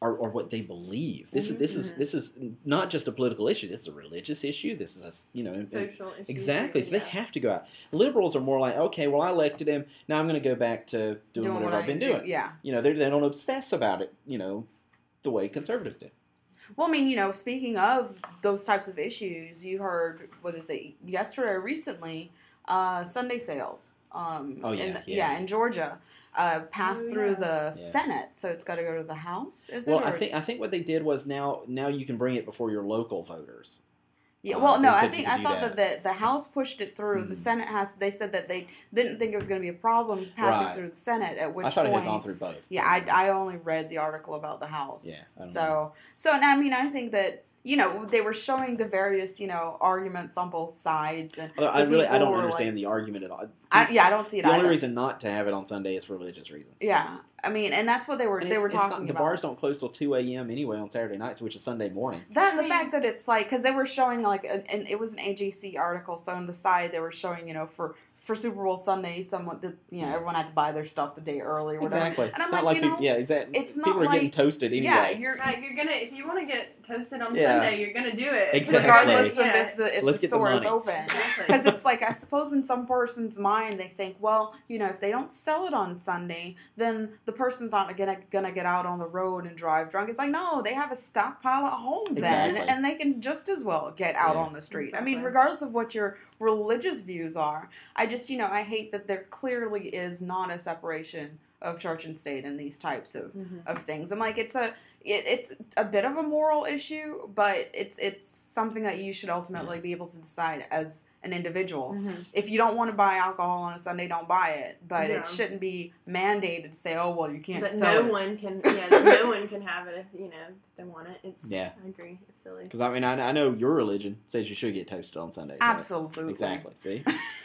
are, are what they believe. This is this is Mhm. this is not just a political issue. This is a religious issue. This is a you know social issues. exactly. So yeah. they have to go out. Liberals are more like, okay, well, I elected him. Now I'm going to go back to doing, what whatever I I've been do- doing. Yeah. You know, they they don't obsess about it. You know, the way conservatives do. Well, I mean, you know, speaking of those types of issues, you heard what is it yesterday or recently? Uh, Sunday sales. Um, Oh, in yeah, yeah. in Georgia, uh, passed Oh, through yeah. the Senate, so it's got to go to the House. Is Well, it? I think I think what they did was now now you can bring it before your local voters. Yeah, uh, well, no, I think I thought that. that. the the House pushed it through. The Mhm. Senate has. They said that they didn't think it was going to be a problem passing Right. through the Senate. At which I thought point, it had gone through both. Yeah, I, I only read the article about the House. Yeah, I don't So so and I mean I think that you know they were showing the various you know arguments on both sides and Although I really I don't understand like- the argument at all. I, yeah I don't see it the only reason not to have it on Sunday is for religious reasons. Yeah, I mean and that's what they were And they were talking not, the about. bars don't close till two a.m. anyway on Saturday nights, which is Sunday morning. That and the fact that it's like because they were showing like an, and it was an AJC article, so on the side they were showing you know for for Super Bowl Sunday, someone that you know everyone had to buy their stuff the day early or whatever. Exactly. And it's I'm not like, like you you- know, yeah, exactly. it's People not are getting toasted anyway. Yeah, you're Like you're gonna, if you want to get toasted on Yeah. Sunday, you're gonna do it. Exactly. regardless of Yeah. if the if So the get the store is money. open. Exactly. Because it's like I suppose in some person's mind they think, well, you know, if they don't sell it on Sunday, then the person's not gonna gonna get out on the road and drive drunk. It's like no, they have a stockpile at home then, Exactly. and they can just as well get out Yeah. on the street. I mean, regardless of what your religious views are, I just you know I hate that there clearly is not a separation of church and state in these types of Mhm. of things. I'm like, it's a it, it's a bit of a moral issue, but it's it's something that you should ultimately be able to decide as an individual. Mhm. If you don't want to buy alcohol on a Sunday, don't buy it. But Yeah. it shouldn't be mandated to say, oh well, you can't But sell no it. one can, yeah, no one can have it if you know they want it. It's Yeah. I agree. It's silly. Because I mean, I, I know your religion says you should get toasted on Sundays. right? Absolutely. Exactly. See.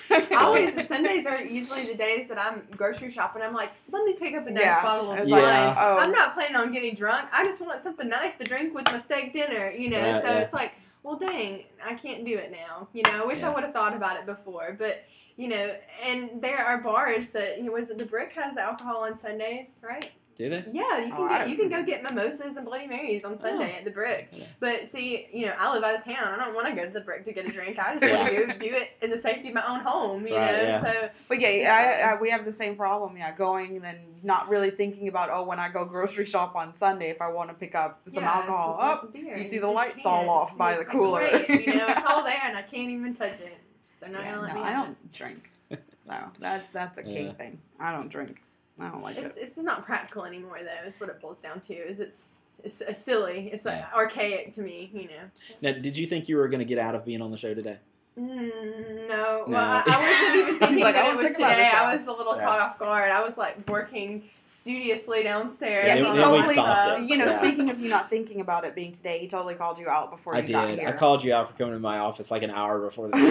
I always the Sundays are usually the days that I'm grocery shopping. I'm like, let me pick up a nice Yeah. bottle of It's wine. Yeah. oh, I'm not planning on getting drunk. I just want something nice to drink with my steak dinner. You know, Right, so yeah. it's like, well, dang, I can't do it now. You know, I wish Yeah. I would have thought about it before, but. You know, and there are bars that you know, was it the Brick has alcohol on Sundays, right? Do they? Yeah, you oh, can Oh, get I- you can go get mimosas and Bloody Marys on Sunday oh. at the Brick. Yeah. But see, you know, I live out of town. I don't want to go to the Brick to get a drink. I just want to do it in the safety of my own home. You Right, know, yeah. so But yeah, I, I, we have the same problem. Yeah, going and then not really thinking about oh, when I go grocery shop on Sunday, if I want to pick up some yeah, alcohol, some- oh, some beer. you see the just lights all can't. off by It's the like, cooler. great, you know, it's all there, and I can't even touch it. Just, they're not yeah, gonna let no, me. I don't drink, so that's that's a key Yeah. thing. I don't drink. I don't like it. It's it. it's just not practical anymore, though. Is what it boils down to. Is it's it's, it's silly. It's like Yeah. archaic to me. You know. Now, did you think you were going to get out of being on the show today? Mm, no, No. well, I, I wasn't even thinking like, I that it wasn't was thinking about today. I was a little Yeah. caught off guard. I was like working studiously downstairs. Yeah, he on totally- all my. You know, Yeah. speaking of you not thinking about it being today, he totally called you out before I you got did. here. I called you out for coming to my office like an hour before the I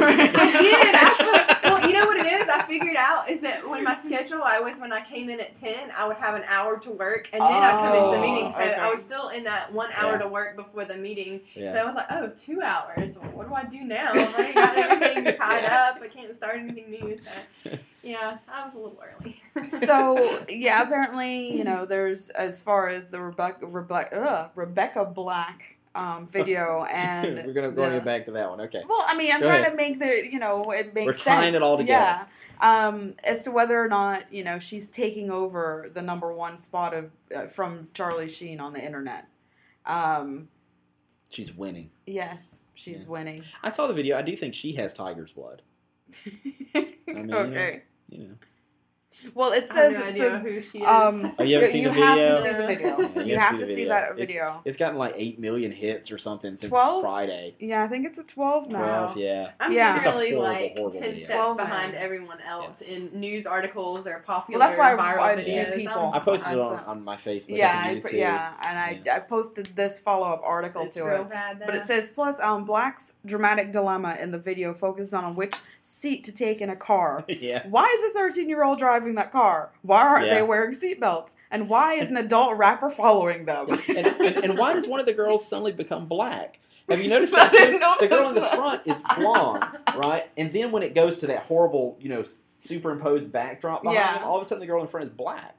did actually. Well, you know what it is? I figured out is that when my schedule, I was when I came in at ten, I would have an hour to work, and then I'd come into the Oh, meeting. So okay. I was still in that one hour Yeah. to work before the meeting. Yeah. So I was like, oh, two hours. Well, what do I do now? I've already got everything tied up. I can't start anything new. So yeah, I was a little early. so yeah, apparently, you know, there's as far as the Rebecca Rebecca, uh, Rebecca Black um, video, and We're gonna go the- back to that one. Okay. Well, I mean, I'm Go trying ahead. to make the you know it makes We're tying sense. it all together. Yeah. Um, as to whether or not you know she's taking over the number one spot of uh, from Charlie Sheen on the internet. Um, She's winning. yes, she's Yeah. winning. I saw the video. I do think she has tiger's blood. mean, you know, okay. You know. Well, it I says have no it idea says who she is. um. Oh, you haven't seen you the have to see the video. Yeah, you, have, to see that video. It's gotten like eight million hits or something since 12? Friday. Yeah, I think it's a twelve now. Twelve, yeah. I'm Yeah. Generally horrible, like horrible ten video. steps behind man. everyone else in news articles or popular Well, that's why I- viral I do videos. people. I posted it on, on my Facebook. Yeah, I I, think put- you did too. yeah, and I, I posted this follow up article it's to real it. bad. But it says plus um Black's dramatic dilemma in the video focuses on which seat to take in a car. yeah. Why is a 13 year old driving that car? Why aren't Yeah. they wearing seatbelts? And why is an adult rapper following them? and, and, and why does one of the girls suddenly become black? Have you noticed that? didn't? The girl in the front is blonde, right? And then when it goes to that horrible, you know, superimposed backdrop behind Yeah. them, all of a sudden the girl in front is black.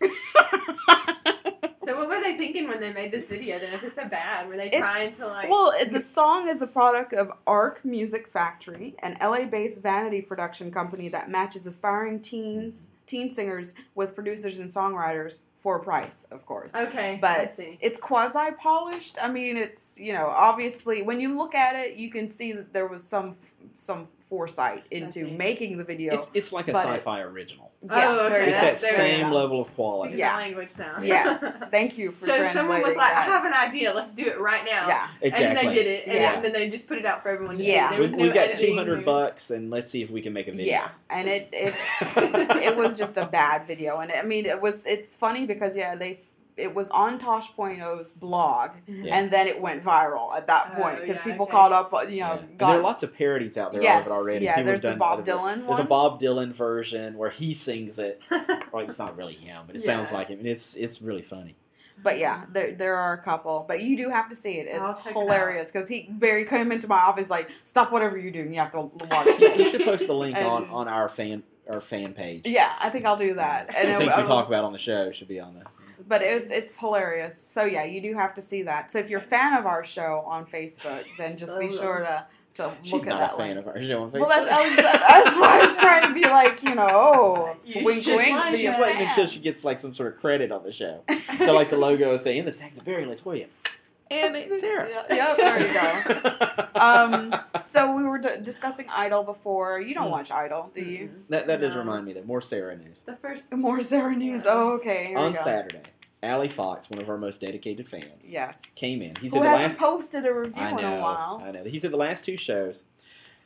So what were they thinking when they made this video? Then if it's so bad, were they It's- trying to like? well, the song is a product of Ark Music Factory, an LA based vanity production company that matches aspiring teens, teen singers with producers and songwriters for a price, of course. okay, but- I see. it's quasi polished. I mean, it's you know obviously when you look at it, you can see that there was some some foresight into making the video. It's it's like a But sci-fi it's- original. Oh, okay. It's you that there There you same level of quality. Speaking Yeah. language now. Yes, thank you for so translating someone was like, "I have an idea. Let's do it right now." yeah, Exactly. And then they did it, and Yeah. then they just put it out for everyone to Yeah. see. There was We've, no we've got two hundred bucks, and let's see if we can make a video. yeah, and it it it was just a bad video, and I mean it was it's funny because yeah they it was on Tosh.0's blog, Yeah. and then it went viral at that Oh, point because yeah, people okay. caught up, uh, you know, Yeah. Got there are lots of parodies out there Yes, of it already. yeah, People there's have the Bob other- Dylan There's a. Bob Dylan version where he sings it. Well, it's not really him, but it sounds like him. And it's it's really funny. But yeah, there there are a couple. But you do have to see it. It's hilarious because he Barry came into my office like, stop whatever you're doing. You have to watch it. You this. should post the link on, And- on our fan our fan page. yeah, I think I'll do that. And the it- things I we was- talk about on the show should be on there. But it, it's hilarious. So yeah, you do have to see that. So if you're a fan of our show on Facebook, then just be sure to to look She's at not that a fan link. of our show on Facebook. Well, that's, I was, that's why I was trying to be like, you know, oh, You wink, should wink. She's just it. waiting fan. until she gets like some sort of credit on the show. So like the logo is saying, "This thanks to Barry Latoya and it's Sarah." Yeah, yeah, there you go. Um, so we were d- discussing Idol before. You don't Hmm. watch Idol, do you? that that does remind me that more Sarah news The first More Sarah news. Yeah. Oh, okay. Here on we go. Saturday. Allie Fox, one of our most dedicated fans, Yes. came in. He Who the hasn't last posted a review I in know, a while? I know. He said the last two shows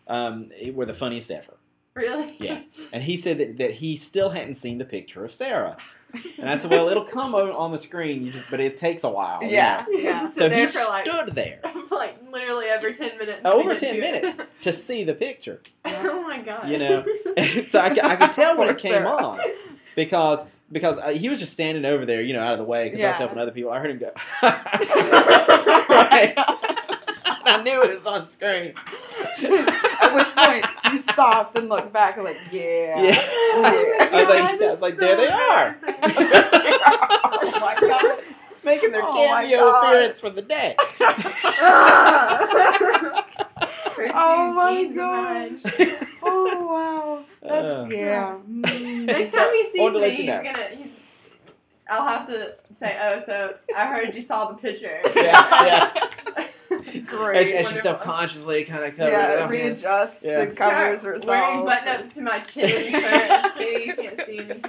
um, were the funniest ever. really. Yeah. And he said that, that he still hadn't seen the picture of Sarah. And I said, well, it'll come on, on the screen, you just, but it takes a while. you Yeah, know. yeah. So there he for like stood there like literally every ten minutes. Over we 10 minutes. to see the picture. oh my god. You know, so I, I could tell when it came Sarah. on because because uh, he was just standing over there, you know, out of the way because I was helping other people. I heard him go, right. I knew it was on screen. At which point you stopped and looked back and like, yeah. Yeah. Oh I was like- God, I was like, that's there they are. oh my god. Making their Oh cameo appearance for the day. Oh my jeans gosh. Oh wow. That's Uh. yeah. Mm. Next time he sees me, he's know. gonna. He's, I'll have to say, "Oh, so I heard you saw the picture." Yeah, Great. As, as she Wonderful. self-consciously kind of covers it yeah, up. yeah. readjusts Yeah. and covers Start herself. Wearing button up to my chin so you can't see anything.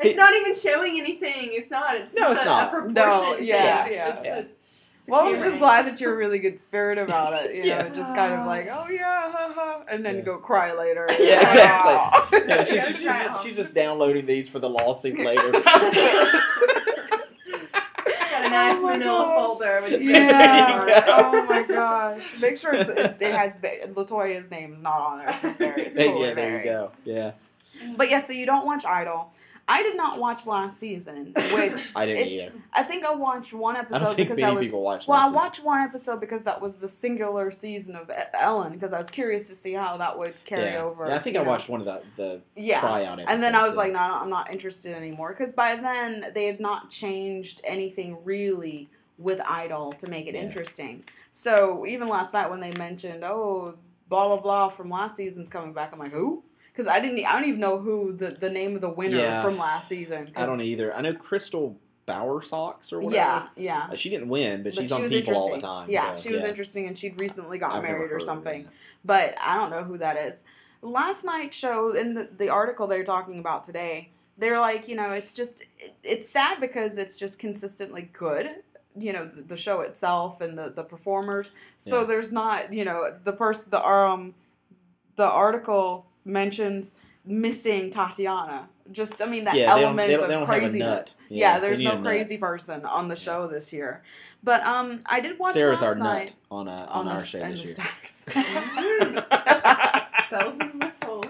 It's not even showing anything. It's not. It's No, just it's a, not. a proportion. No, thing. yeah, It's yeah. a- Yeah. It's a Well, I'm just glad that you're a really good spirit about it. You Yeah. know, just kind of like, oh yeah, ha, ha, and then Yeah. go cry later. Yeah, exactly. Yeah, Yeah, she's, she's, she's, on. she's just downloading these for the lawsuit later. Got a nice Oh my manila gosh. folder with Yeah. There you go. oh my gosh. Make sure it's, it, it has ba- Latoya's name is not on there. It's just It's totally yeah, there you go. Yeah, But yeah, so you don't watch Idol. I did not watch last season, which I didn't either. I think I watched one I episode think because many I was well, I watched one episode because that was the singular season of Ellen because I was curious to see how that would carry yeah. over. Yeah, I think I know. watched one of the the Yeah. tryout episodes. And then I was too. like, no, I'm not interested anymore. Because by then, they had not changed anything really with Idol to make it Yeah. interesting. So even last night when they mentioned, oh, blah blah blah from last season's coming back, I'm like, who? Because I didn't, I don't even know who the, the name of the winner Yeah. from last season. I don't either. I know Crystal Bowersox or whatever. Yeah, yeah. Uh, She didn't win, but, But she's she on was People all the interesting. time. Yeah, so, she was yeah. interesting, and she'd recently got I've married or something. But I don't know who that is. Last night's show, in the, the article they're talking about today, they're like, you know, it's just, it, it's sad because it's just consistently good. You know, the, the show itself and the, the performers. So Yeah. there's not, you know, the person, the um, the article mentions missing Tatiana. Just, I mean, that Yeah, element they don't- of they don't have a craziness. Yeah, Yeah, there's no a nut. crazy person on the show this year. But um, I did watch Sarah's last our night nut on, uh, on, on, our show this year. stacks. Bells and whistles.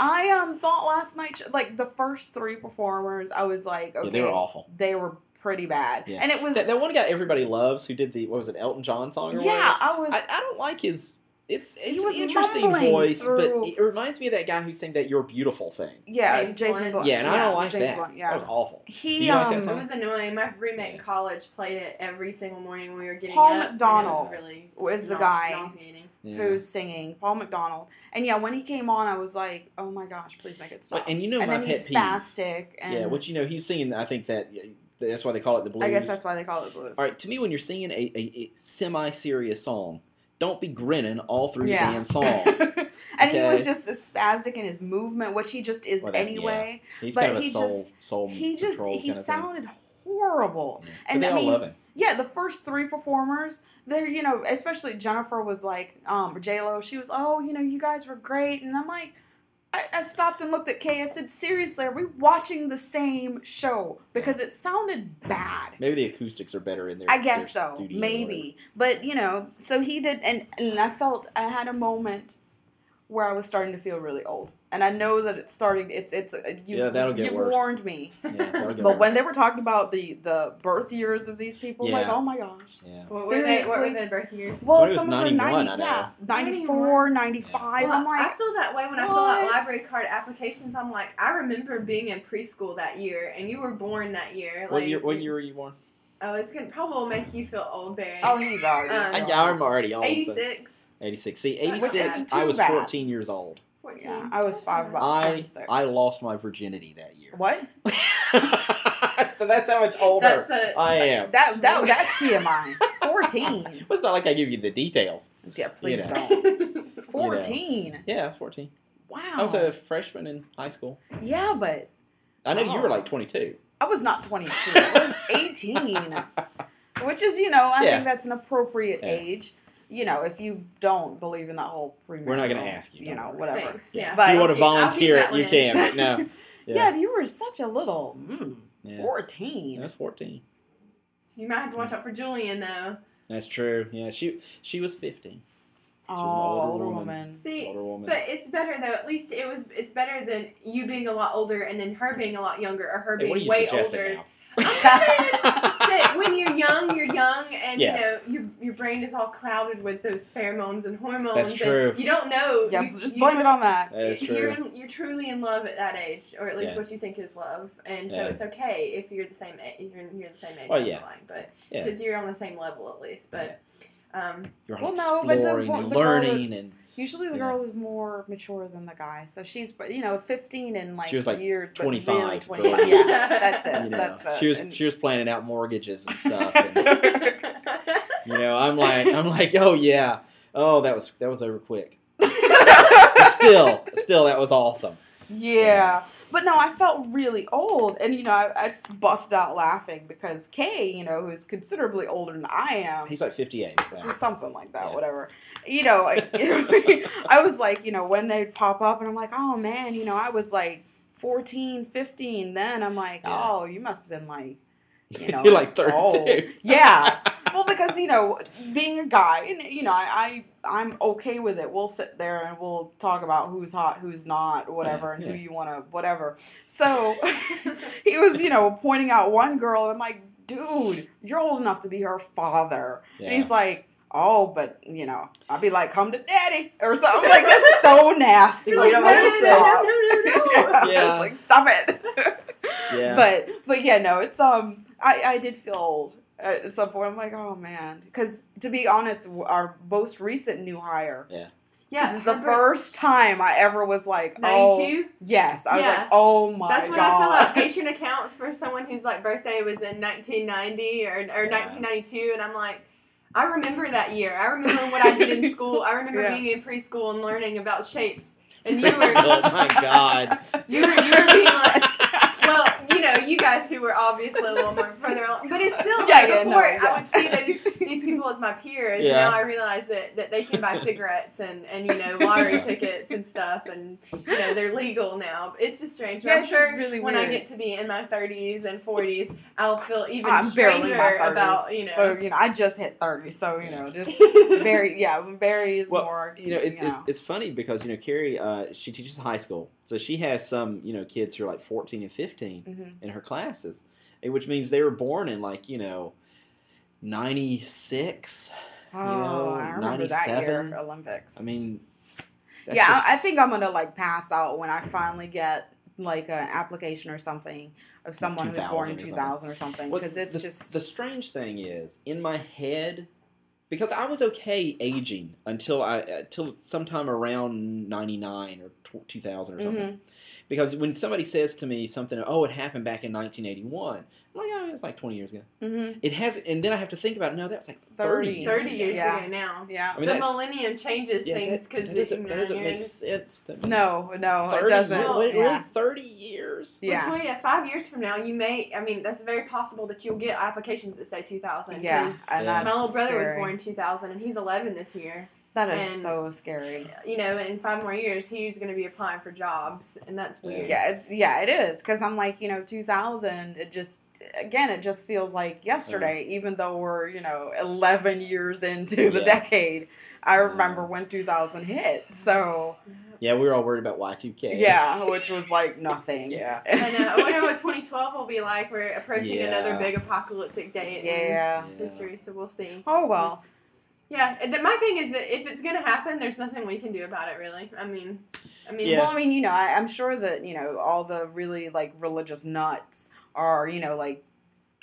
I um thought last night like the first three performers, I was like, okay, Yeah, they were awful. They were pretty bad, Yeah. and it was That, that one guy everybody loves who did the what was it Elton John song or yeah, I was. I, I don't like his. It's He it's was an interesting voice, through- but it reminds me of that guy who sang that "You're Beautiful" thing. yeah, James Jason Blunt. Blunt. Yeah, and I don't like James that. Blunt, yeah, That was awful. he Do you like um that It was annoying. My roommate in college played it every single morning when we were getting Paul up. and it McDonald was really was the nau- guy nauseating. Yeah. who's singing Paul McDonald, and yeah, when he came on, I was like, oh my gosh, please make it stop. But- and you know and my then pet he's peeve. spastic, and yeah, which you know he's singing. I think that that's why they call it the blues. I guess that's why they call it blues. All right, to me, when you're singing a, a, a semi-serious song, don't be grinning all through Yeah. the damn song. and he was just as spastic in his movement, which he just is Well, anyway. He's But kind of a he soul just- soul He just he sounded horrible. thing. and I mean-. Yeah, the first three performers, they're you know, especially Jennifer was like, um, J Lo. She was, oh, you know, you guys were great, and I'm like. I, I stopped and looked at Kay. I said, "Seriously, are we watching the same show? Because it sounded bad." Maybe the acoustics are better in there. I guess so, maybe. But you know, so he did, and and I felt I had a moment where I was starting to feel really old, and I know that it's starting. It's it's uh, you. Yeah, that'll get you've worse. warned me. Yeah, that'll get But when they were talking about the the birth years of these people, like, oh my gosh. yeah. What were, they, what were Seriously? their birth years? Well, Somebody was some of them 91, 90, I know. yeah, 94, 95. Well, I'm like, I feel that way when I fill out library card applications. I'm like, I remember being in preschool that year, and you were born that year. What like, year? What year were you born? Oh, it's gonna probably make you feel old, Barry. oh, he's already. Um, I, yeah, I'm already old. so- 86, 86. See, 86. I was bad. 14 years old. 14. Yeah, I was five about to I turn six. I lost my virginity that year. What? so that's how much older That's a. I am. That that that's TMI. 14. Well, it's not like I give you the details. Yeah, please You know. don't. 14. Yeah, I was 14. Wow. I was a freshman in high school. yeah, but I know you were Oh. like 22. I was not 22. I was 18. Which is, you know, I Yeah. think that's an appropriate Yeah. age. You know, if you don't believe in that whole premarital, We're not gonna ask you, You know, worry. whatever. Thanks. Yeah. But- if you want to keep- I'll keep volunteer it, you one can. But no. Yeah. you were such a little mm, Yeah. 14. I was 14. You might have to watch out for Julian though. That's true. Yeah, she she was 15. Oh, an older older woman. woman. See, Older woman. but it's better though. At least it was. It's better than you being a lot older and then her being a lot younger, or her Hey, being what are you way older. now? That when you're young, you're young, and Yeah. you know your your brain is all clouded with those pheromones and hormones. That's and true. You don't know. Yeah, you, just you blame it on that. That is You're true. in, you're truly in love at that age, or at least Yeah. what you think is love, and so Yeah. it's okay if you're the same. a- You're, you're the same age. Well, yeah. line, but Yeah. because you're on the same level at least. But um, You're Well, no, but the- and the learning and Usually the Yeah. girl is more mature than the guy. So she's, you know, 15 and like She was, like, years. but 25, Really so- yeah, that's it. you know, that's it. she was And- she was planning out mortgages and stuff. And, you know, I'm like I'm like, oh yeah, oh that was that was over quick. Still, still that was awesome. Yeah. But no, I felt really old. And, you know, I, I just bust out laughing because Kay, you know, who's considerably older than I am, He's like 58. just something like that, Yeah. whatever. You know, I, I was like, you know, when they'd pop up, and I'm like, oh man, you know, I was like 14, 15 then. I'm like, Yeah. oh, you must have been like, you know, You're like 32. old. Yeah. Well, because you know, being a guy, and you know, I, I I'm okay with it. We'll sit there and we'll talk about who's hot, who's not, whatever, and Yeah. who you want to, whatever. So he was, you know, pointing out one girl, and I'm like, dude, you're old enough to be her father. Yeah. And he's like, oh, but you know, I'd be like, come to daddy or something. I'm like, this is so nasty. You're like, know, no, like, no, stop. no, no, no, no. yeah, I Yeah. was like, stop it. Yeah. But but yeah, no, it's um, I I did feel old At some point, I'm like, oh man, because to be honest, our most recent new hire. Yeah, Yeah, this is the first time I ever was like, oh, 92? yes. I was like, oh my god. That's when god. I fill out patron accounts for someone whose like birthday was in 1990 or, or 1992, and I'm like, I remember that year. I remember what I did in school. I remember Yeah. being in preschool and learning about shapes. And you were oh my god. you were you were being like, well, you know, you guys who were obviously a little more further along, but it's still like Yeah, yeah, before no, yeah. I would see these, these people as my peers. Yeah. Now I realize that, that they can buy cigarettes and, and you know lottery tickets and stuff, and you know they're legal now. It's just strange. Yeah, I'm it's sure really when I get to be in my 30s and 40s, I'll feel even I'm barely stranger my 30s, about you know. So you know, I just hit thirty, so you know, just very yeah, Barry is Well, more. You know, it's, you it's it's funny because you know Carrie, uh, she teaches high school, so she has some you know kids who are like fourteen and fifteen Mhm. in her classes, which means they were born in like you know ninety six. Oh, know, I remember that year 97. Olympics. I mean, yeah, just- I, think I'm gonna like pass out when I finally get like an application or something of someone who's born in 2000 or 2000 or something Well, because it's the, just the strange thing is in my head because I was okay aging until I until sometime around ninety nine or two thousand or something. Mhm. Because when somebody says to me something, oh, it happened back in nineteen eighty one, I'm like, oh, it's like twenty years ago. Mhm. It has, and then I have to think about no, that was like 30. thirty. years 30 ago. years Yeah. ago now. yeah. I mean, the millennium changes Yeah, things because that doesn't, that doesn't make sense to me. No, no, it doesn't. years- really, yeah. thirty years. Yeah. Which way, yeah, five years from now, you may. I mean, that's very possible that you'll get applications that say 2000. Yeah, 'cause and Yeah. My little brother was scary. born 2000, and he's 11 this year. That is and- so scary. You know, in five more years, he's going to be applying for jobs, and that's weird. Yeah, it's, yeah, it is because I'm like, you know, 2000. It just again, it just feels like yesterday, even though we're you know 11 years into the Yeah. decade. I Yeah. remember when 2000 hit, so Yeah, we were all worried about Y two K. yeah, which was like nothing. Yeah. I know. I wonder what 2012 will be like. We're approaching Yeah. another big apocalyptic day in yeah. history, so we'll see. Oh well. Yeah, the, my thing is that if it's going to happen, there's nothing we can do about it, really. I mean, I mean, Yeah. Well, I mean, you know, I, I'm sure that you know all the really like religious nuts are you know like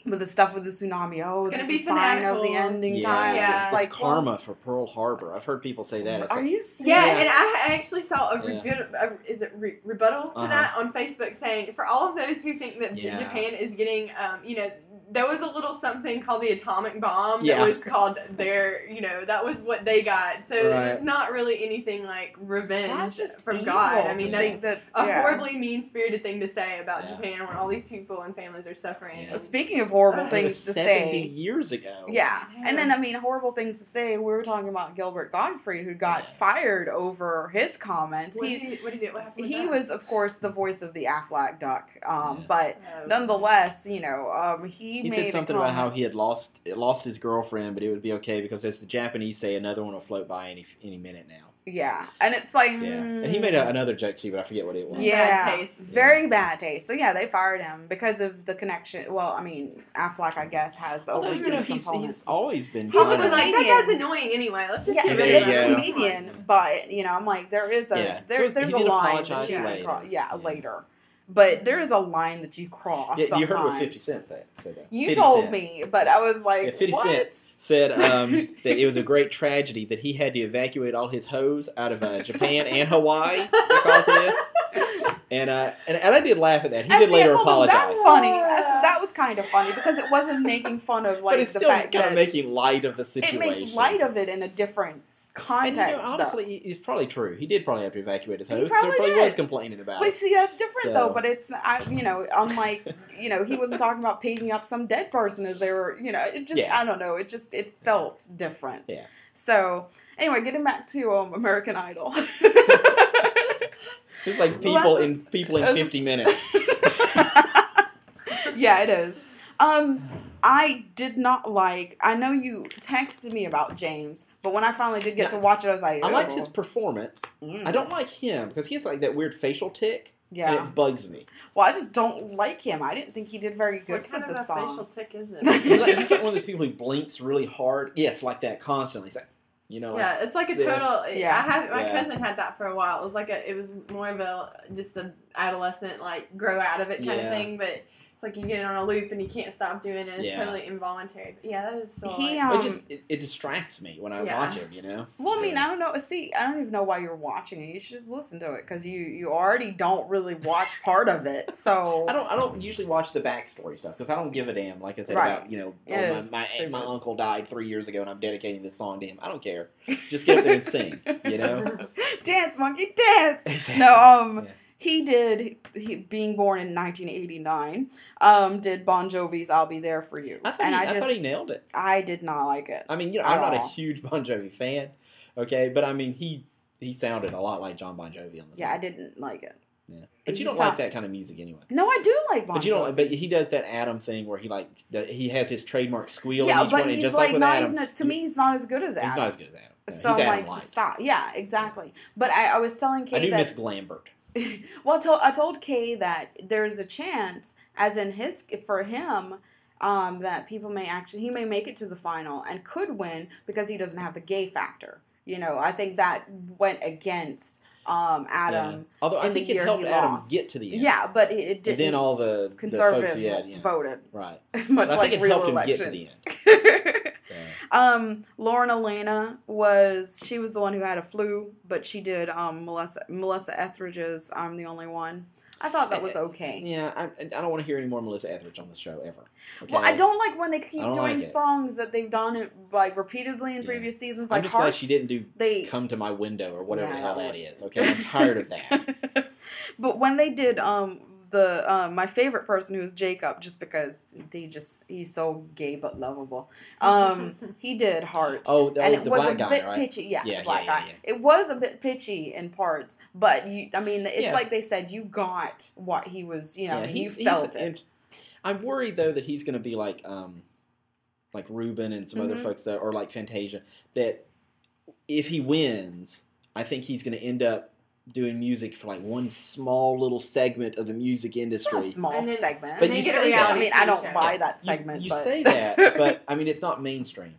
with the stuff with the tsunami. Oh, It's it's gonna a be sign of the ending Yeah. times. Yeah. It's It's like karma for Pearl Harbor. I've heard people say that. It's Are like, you serious? Yeah, Yeah. and I I actually saw a, Yeah. rebut- a is it re- rebuttal to Uh-huh. that on Facebook saying for all of those who think that J- Japan is getting, um, you know, there was a little something called the atomic bomb Yeah. that was called their, you know, that was what they got. So Right. it's not really anything like revenge That's just from God. I mean, that's that a horribly mean spirited thing to say about Yeah. Japan when all these people and families are suffering. Yeah. Speaking of horrible Ugh. it things was to seventy say. years ago. Yeah. Yeah. and then I mean horrible things to say. We were talking about Gilbert Gottfried, who got Yeah. fired over his comments. What He did he, what did he do? What happened he that? was, of course, the voice of the Aflac duck. Um, Yeah. but Oh. nonetheless, you know, um, he, He made said a something about how he had lost lost his girlfriend, but it would be okay because, as the Japanese say, another one will float by any any minute now. Yeah, and it's like, Yeah, and he mm. made a, another joke too, but I forget what it was. Bad yeah, taste. very bad taste. So yeah, they fired him because of the connection. Well, I mean, Aflac, I guess, has Although, you know, he's, components. he's always been. He's a Probably kinda- like that guy's annoying anyway. Let's just yeah, get he rid of you a comedian, but you know, I'm like, there is a Yeah. there, He was- there's a line that you can cross. Yeah, Yeah. later, but there is a line that you cross. Yeah, you heard what. Fifty Cent said. You told Cent me, but I was like, Yeah, 50 what? Cent. said um, that it was a great tragedy that he had to evacuate all his hoes out of uh, Japan and Hawaii because of this. And, uh, and and I did laugh at that. He did see, later told him, apologize. That's funny. That's- that was kind of funny because it wasn't making fun of like but it's the still fact kind of making light of the situation. it makes light of it in a different And context. you know, honestly, it's probably true. He did probably have to evacuate his He hoes. So probably probably was complaining about But it. see, that's different So- though. But it's, I, you know, unlike, you know, he wasn't talking about picking up some dead person as they were, you know, it just, Yeah. I don't know, it just, it felt different. Yeah. So, anyway, getting back to um, American Idol. It's like people that's- in people in fifty minutes. yeah, it is. Um, I did not like. I know you texted me about James, but when I finally did get Yeah. to watch it, I was like, I liked "Oh, his performance. mm." I don't like him because he has like that weird facial tick, and Yeah. it bugs me. Well, I just don't like him. I didn't think he did very good What kind with of the a song. facial tick is He's it? like, he's like one of those people who blinks really hard. Yes, like that constantly. He's like, you know, like, yeah, it's like a this. total. Yeah. I had my Yeah. cousin had that for a while. It was like a. It was more of a just a adolescent like grow out of it kind Yeah. of thing, but. Like you get it on a loop and you can't stop doing it. It's Yeah. totally involuntary. But yeah, that is so. He, um, it just it, it distracts me when I Yeah. watch him. You know. Well, I mean, I don't know. See, I don't even know why you're watching it. You should just listen to it because you you already don't really watch part of it. So I don't. I don't usually watch the backstory stuff because I don't give a damn. Like I said Right. about you know, oh, my my, my uncle died three years ago and I'm dedicating this song to him. I don't care. Just get up there and sing. You know. dance monkey dance. Exactly. No, um, Yeah. He did. He being born in 1989, um, did Bon Jovi's "I'll Be There for You," I thought, and he, I I, just thought he nailed it. I did not like it. I mean, you know, I'm not a huge Bon Jovi fan, okay, but I mean, he he sounded a lot like Jon Bon Jovi on the Yeah, I didn't like it. Yeah. But you don't like that kind of music anyway. No, I do like Bon But you don't. But he does that Adam thing where he like the, he has his trademark squeal. yeah, in each but one, and he's like, like not Adam, even. A, to me, he's not as good as Adam. he's not as good as Adam. No, so Adam like, stop. Yeah, exactly. But I, I was telling I Kay do that miss Glambert. well, I told, I told Kay that there's a chance, as in his for him, um, that people may actually he may make it to the final and could win because he doesn't have the gay factor. You know, I think that went against um, Adam. Yeah. Although I in the think it helped he Adam lost. get to the end. Yeah, but it, didn't. then all the the conservatives folks he had, yeah. voted Right. much But I like think it real helped him get to the So. Um, Lauren Alaina was she was the one who had a flu, but she did um Melissa Melissa Etheridge's I'm the only one. I thought that was okay. Yeah, I, I don't want to hear any more Melissa Etheridge on the show ever. Okay? Well, I don't like when they keep doing like songs that they've done it like repeatedly in Yeah. previous seasons. I'm Like just glad she didn't do they "Come to My Window" or whatever Yeah, the hell that is. Okay, I'm tired of that. but when they did um the um, my favorite person who was Jacob, just because he just he's so gay but lovable. Um, he did Heart. Oh, the, and it the was black a guy, bit right? pitchy, yeah, Yeah, the black yeah, yeah, guy. yeah. It was a bit pitchy in parts, but you, I mean, it's Yeah. like they said, you got what he was, you know, Yeah, and you he's- he's- felt and it. I'm worried though that he's going to be like, um, like Ruben and some other Mhm. folks that, or like Fantasia. That if he wins, I think he's going to end up doing music for like one small little segment of the music industry. not a small And then- segment. But And you they get a say that. I mean, I don't show. buy Yeah, that segment. You, but... say that, but I mean, it's not mainstream.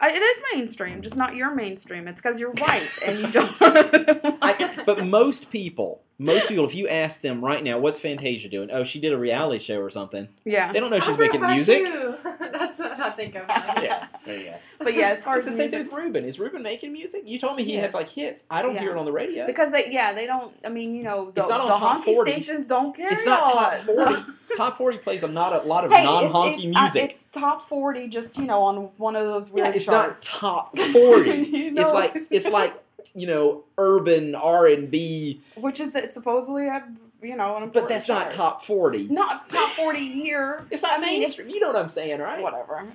I- it is mainstream, just not your mainstream. It's because you're white and you don't. I, but most people, most people, if you ask them right now, what's Fantasia doing? Oh, she did a reality show or something. yeah, They don't know she's I making my music. shoe. That's what I think of. Yeah, there you go. but yeah, as far It's as the same thing with Ruben. Is Ruben making music? You told me he Yes. had like hits. I don't Yeah. hear it on the radio. because they, yeah, they don't. I mean, you know, the, It's not on the top honky 40. stations don't carry it's not all top that forty. stuff. top forty plays a not a lot of Hey, non-honky it- uh, music. it's top forty, just you know, on one of those weird yeah, it's charts. not top forty. You know? It's like it's like you know urban R and B, which is supposedly a you know an but that's not top forty. not top forty here. It's not I mean, mainstream. You know what I'm saying, right? Whatever.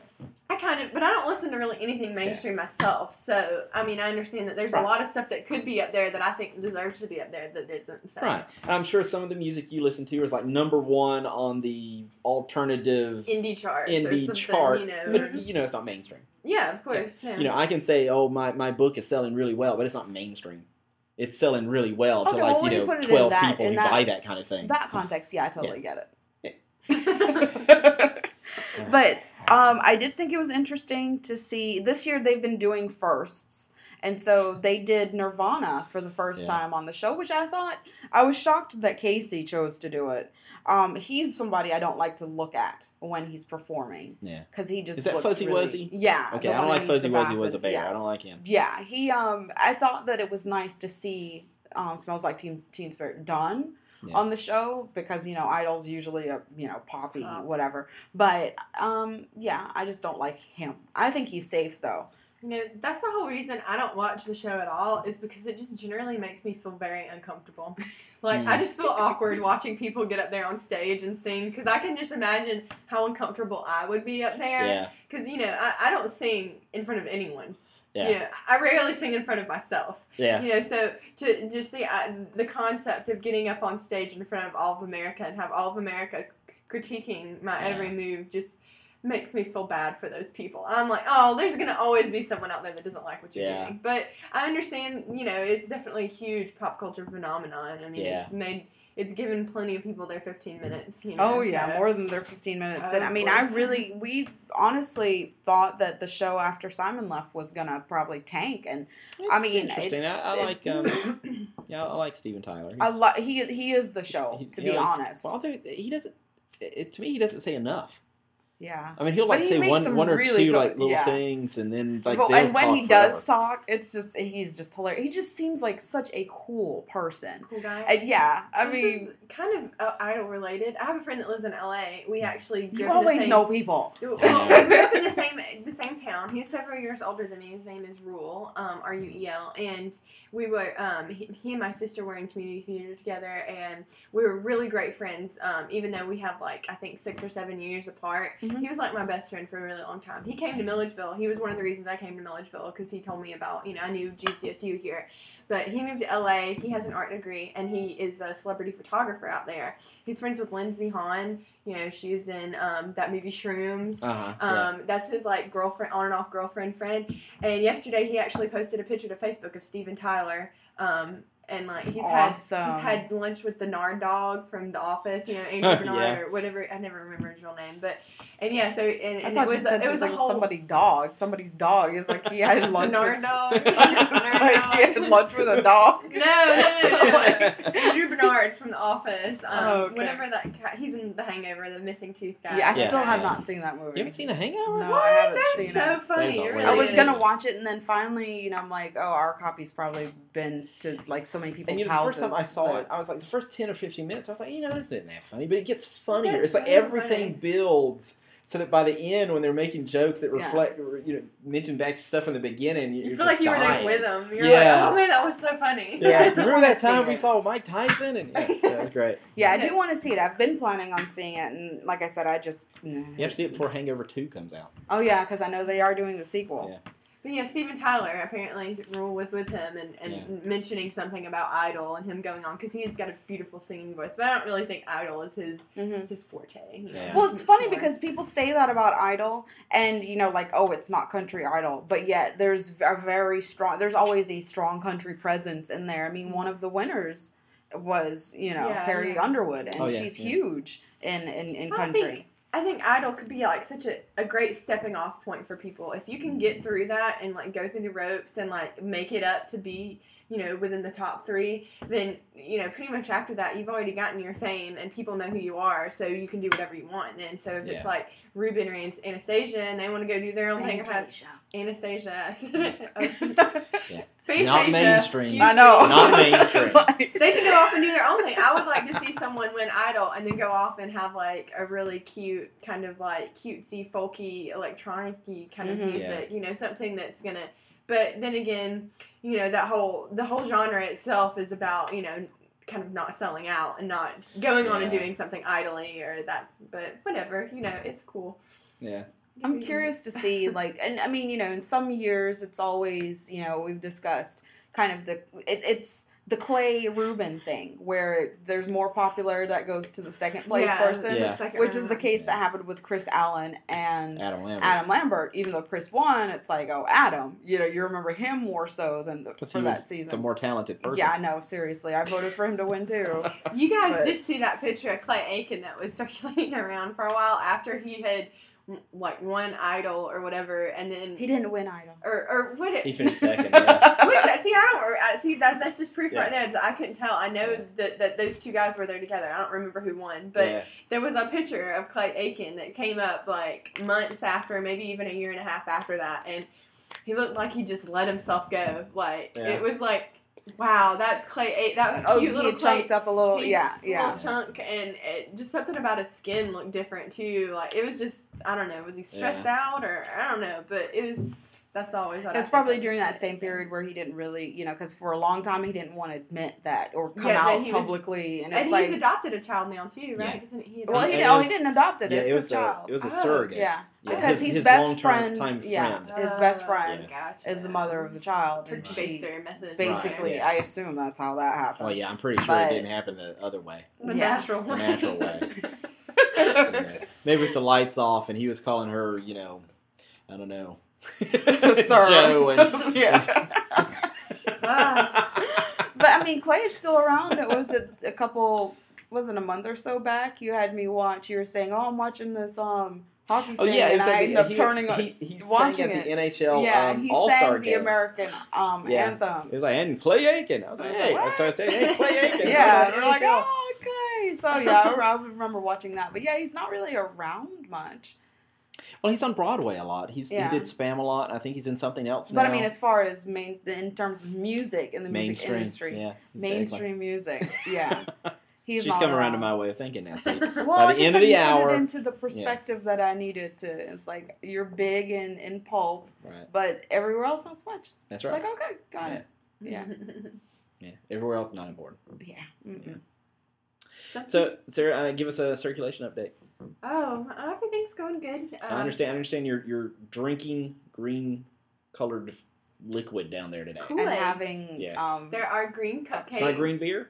I kind of, but I don't listen to really anything mainstream myself. So I mean, I understand that there's Right. a lot of stuff that could be up there that I think deserves to be up there that isn't. So. Right. And I'm sure some of the music you listen to is like number one on the alternative Indie chart, indie something, chart, you know. but you know it's not mainstream. yeah, of course. Yeah. You know, I can say, oh, my, my book is selling really well, but it's not mainstream. It's selling really well to like, well, you you know, in 12 that- people who that- buy that kind of thing. That context, yeah, I totally get it. but um, I did think it was interesting to see this year they've been doing firsts. And so they did Nirvana for the first Yeah. time on the show, which I thought I was shocked that Casey chose to do it. Um, he's somebody I don't like to look at when he's performing yeah. because he just Is that looks Fuzzy really- Wuzzy? Yeah. Okay, I don't like Fuzzy the Wuzzy was a bear. Yeah. I don't like him. Yeah, he. Um, I thought that it was nice to see um, "Smells Like Teen, Teen Spirit" done Yeah. on the show because you know Idol's usually a you know poppy Pop. whatever. But um, yeah, I just don't like him. I think he's safe though. You know, that's the whole reason I don't watch the show at all is because it just generally makes me feel very uncomfortable. Like, I Hmm. just feel awkward watching people get up there on stage and sing because I can just imagine how uncomfortable I would be up there. Yeah. Because, you know, I, I don't sing in front of anyone. Yeah. You know, I rarely sing in front of myself. Yeah. You know, so to just the uh, the concept of getting up on stage in front of all of America and have all of America critiquing my Yeah. every move just makes me feel bad for those people. I'm like, oh, there's gonna always be someone out there that doesn't like what you're Yeah. doing. But I understand, you know, it's definitely a huge pop culture phenomenon. I mean, Yeah. it's made it's given plenty of people their 15 minutes. You know, Oh yeah, so- more than their fifteen minutes. and I Of mean, I really we honestly thought that the show after Simon left was gonna probably tank, and I mean, interesting. it's- I, I it- like um, yeah, I like Steven Tyler. I He's- lo- he he is the show he's- to be know, honest. Well, he doesn't. it, to me, he doesn't say enough. Yeah. I mean, he'll like he say one one or really two good- like little yeah. things, and then like But- and when talk he does forever. talk, it's just he's just hilarious. He just seems like such a cool person. Cool guy. And yeah, I This mean, is kind of uh, idol related. I have a friend that lives in LA. We actually you always same- know people. Well, we grew up in the same the same town. He's several years older than me. His name is Ruel, um, R U E L, and we were um, he, he and my sister were in community theater together, and we were really great friends. Um, even though we have like I think six or seven years apart, Mhm. he was like my best friend for a really long time. He came to Milledgeville. He was one of the reasons I came to Milledgeville because he told me about you know I knew GCSU here, but he moved to LA. He has an art degree, and he is a celebrity photographer out there. He's friends with Lindsey Haun. You know, she's in um, that movie Shrooms. Uh-huh, Um, That's his like girlfriend, on and off girlfriend friend. And yesterday he actually posted a picture to Facebook of Steven Tyler. Um, and like he's Awesome. had he's had lunch with the Nard dog from The Office, you know, Andrew Bernard Yeah. or whatever. I never remember his real name, but and yeah, so and, and thought it was you said a, it was a something with whole somebody's dog. Somebody's dog. It's like he had the lunch Nard with dog. It's Nard like dog. he had lunch with a dog. No, no, no, no, no. Andrew Bernard from The Office. Um, Oh, okay. Whatever that guy, he's in The Hangover, the missing tooth guy. Yeah, I Yeah. still have not seen that movie. You haven't seen The Hangover? No, I What? haven't That's seen so it. funny. That is It really I was is. gonna watch it, and then finally, you know, I'm like, oh, our copy's probably been to like so many people's And you know, the first time I saw but- it, I was like, the first ten or fifteen minutes, I was like, you know, this isn't that funny, but it gets funnier. That's it's like so everything funny. builds so that by the end, when they're making jokes that Yeah. reflect, or, you know, mention back to stuff in the beginning, you, You you're feel just like you were there dying. with them. You're Yeah. like, oh man, that was so funny. Yeah, I Yeah, remember that time we it. saw Mike Tyson? And yeah, yeah, was great. yeah, I do want to see it. I've been planning on seeing it, and like I said, I just. nah. You have to see it before Hangover Two comes out. Oh yeah, because I know they are doing the sequel. Yeah. But yeah, Steven Tyler apparently Ruel was with him and, and Yeah. mentioning something about Idol and him going on because he's got a beautiful singing voice. But I don't really think Idol is his hmm his forte. you Yeah. Well, it's it's funny more- because people say that about Idol, and you know, like, oh, it's not country Idol, but yet there's a very strong. There's always a strong country presence in there. I mean, one of the winners was you know Yeah, Carrie yeah. Underwood, and Oh, yeah, she's yeah. huge in in, in I country. I think Idol could be like such a, a great stepping off point for people. If you can get through that and like go through the ropes and like make it up to be, you know, within the top three, then, you know, pretty much after that you've already gotten your fame and people know who you are, so you can do whatever you want And So if it's like Ruben or Anastasia and they want to go do their own thing, Fantasia. Anastasia. Fantasia, Not mainstream. excuse I know. me. Not mainstream. Like- They can go off and do their own thing. I would like to see someone win Idol and then go off and have like a really cute, kind of like cutesy, folky, electronic-y kind of Mhm. music. You know, something that's gonna. But then again, you know that whole the whole genre itself is about you know kind of not selling out and not going on and doing something idly or that. But whatever, you know, it's cool. Yeah. I'm curious to see, like, and I mean, you know, in some years, it's always, you know, we've discussed kind of the, it, it's the Clay Ruben thing where there's more popular that goes to the second place Yeah, person, Yeah. second which is the case Yeah. that happened with Kris Allen and Adam Lambert. Adam Lambert. Even though Kris won, it's like, oh, Adam, you know, you remember him more so than the, for he that was season. the more talented person. yeah, I know. Seriously, I voted for him to win too. You guys But- did see that picture of Clay Aiken that was circulating around for a while after he had like one Idol or whatever, and then He didn't win Idol. or or what it. He finished second. Yeah. Which uh, see, I don't I, uh, see that. That's just proof right there. I couldn't tell. I know Yeah. that, that those two guys were there together. I don't remember who won, but yeah. there was a picture of Clay Aiken that came up like months after, maybe even a year and a half after that, and he looked like he just let himself go. Like Yeah. it was like, wow, that's Clay. Eh, that was Oh, cute he little had Clay. chunked up a little. He- yeah, yeah. little chunk and it, just something about his skin looked different too. Like it was just I don't know. Was he stressed out or I don't know? But it was. That's always what It I was probably during that same period where he didn't really, you know, because for a long time he didn't want to admit that or come Yeah, out he was- publicly, and And it's he's like, adopted a child now too, right? Yeah. Doesn't he? well, he It didn't, oh, he didn't adopt it. Yeah, it's it was a child. it was a Oh, surrogate. yeah, Yeah, because his- his best long-term friends. time Yeah, friend. his oh, best friend gotcha. is the mother of the child, and she method. basically, yeah. I assume that's how that happened. Well, yeah, I'm pretty sure But- it didn't happen the other way. The Yeah. natural The way. natural way. Maybe with the lights off, and he was calling her, you know, I don't know, Sir. Joe, and yeah. Wow. but I mean, Clay is still around. It was it a couple, wasn't a month or so back. You had me watch. You were saying, "Oh, I'm watching this um hockey Oh thing," yeah, it and was I like ended up he, turning. on he, he watching at the it. NHL yeah, um, he All sang Star the game. American um Yeah. anthem. It was like, and Clay Aiken. I was like, I was hey, like, I started saying, hey, Clay Aiken. Yeah, from and the we're like, oh, okay. so. Yeah, I, I remember watching that. But yeah, he's not really around much. Well, he's on Broadway a lot. He's Yeah. he did Spamalot. I think he's in something else But now. I mean, as far as main in terms of music in the music mainstream. industry, Yeah, mainstream music, yeah, he's She's coming around to my way of thinking now. Well, By the end of the hour- into the perspective that I needed to. It's like you're big in in pulp, Right. but everywhere else not so much. That's right. It's like okay, got it. Yeah, yeah. Everywhere else not important. yeah. mm-mm. So, Sarah, uh, give us a circulation update. Oh, everything's going good. I Um, understand. I understand you're you're drinking green colored liquid down there today. Cool. And Kool-Aid. having Yes. um, There are green cupcakes. It's not green beer.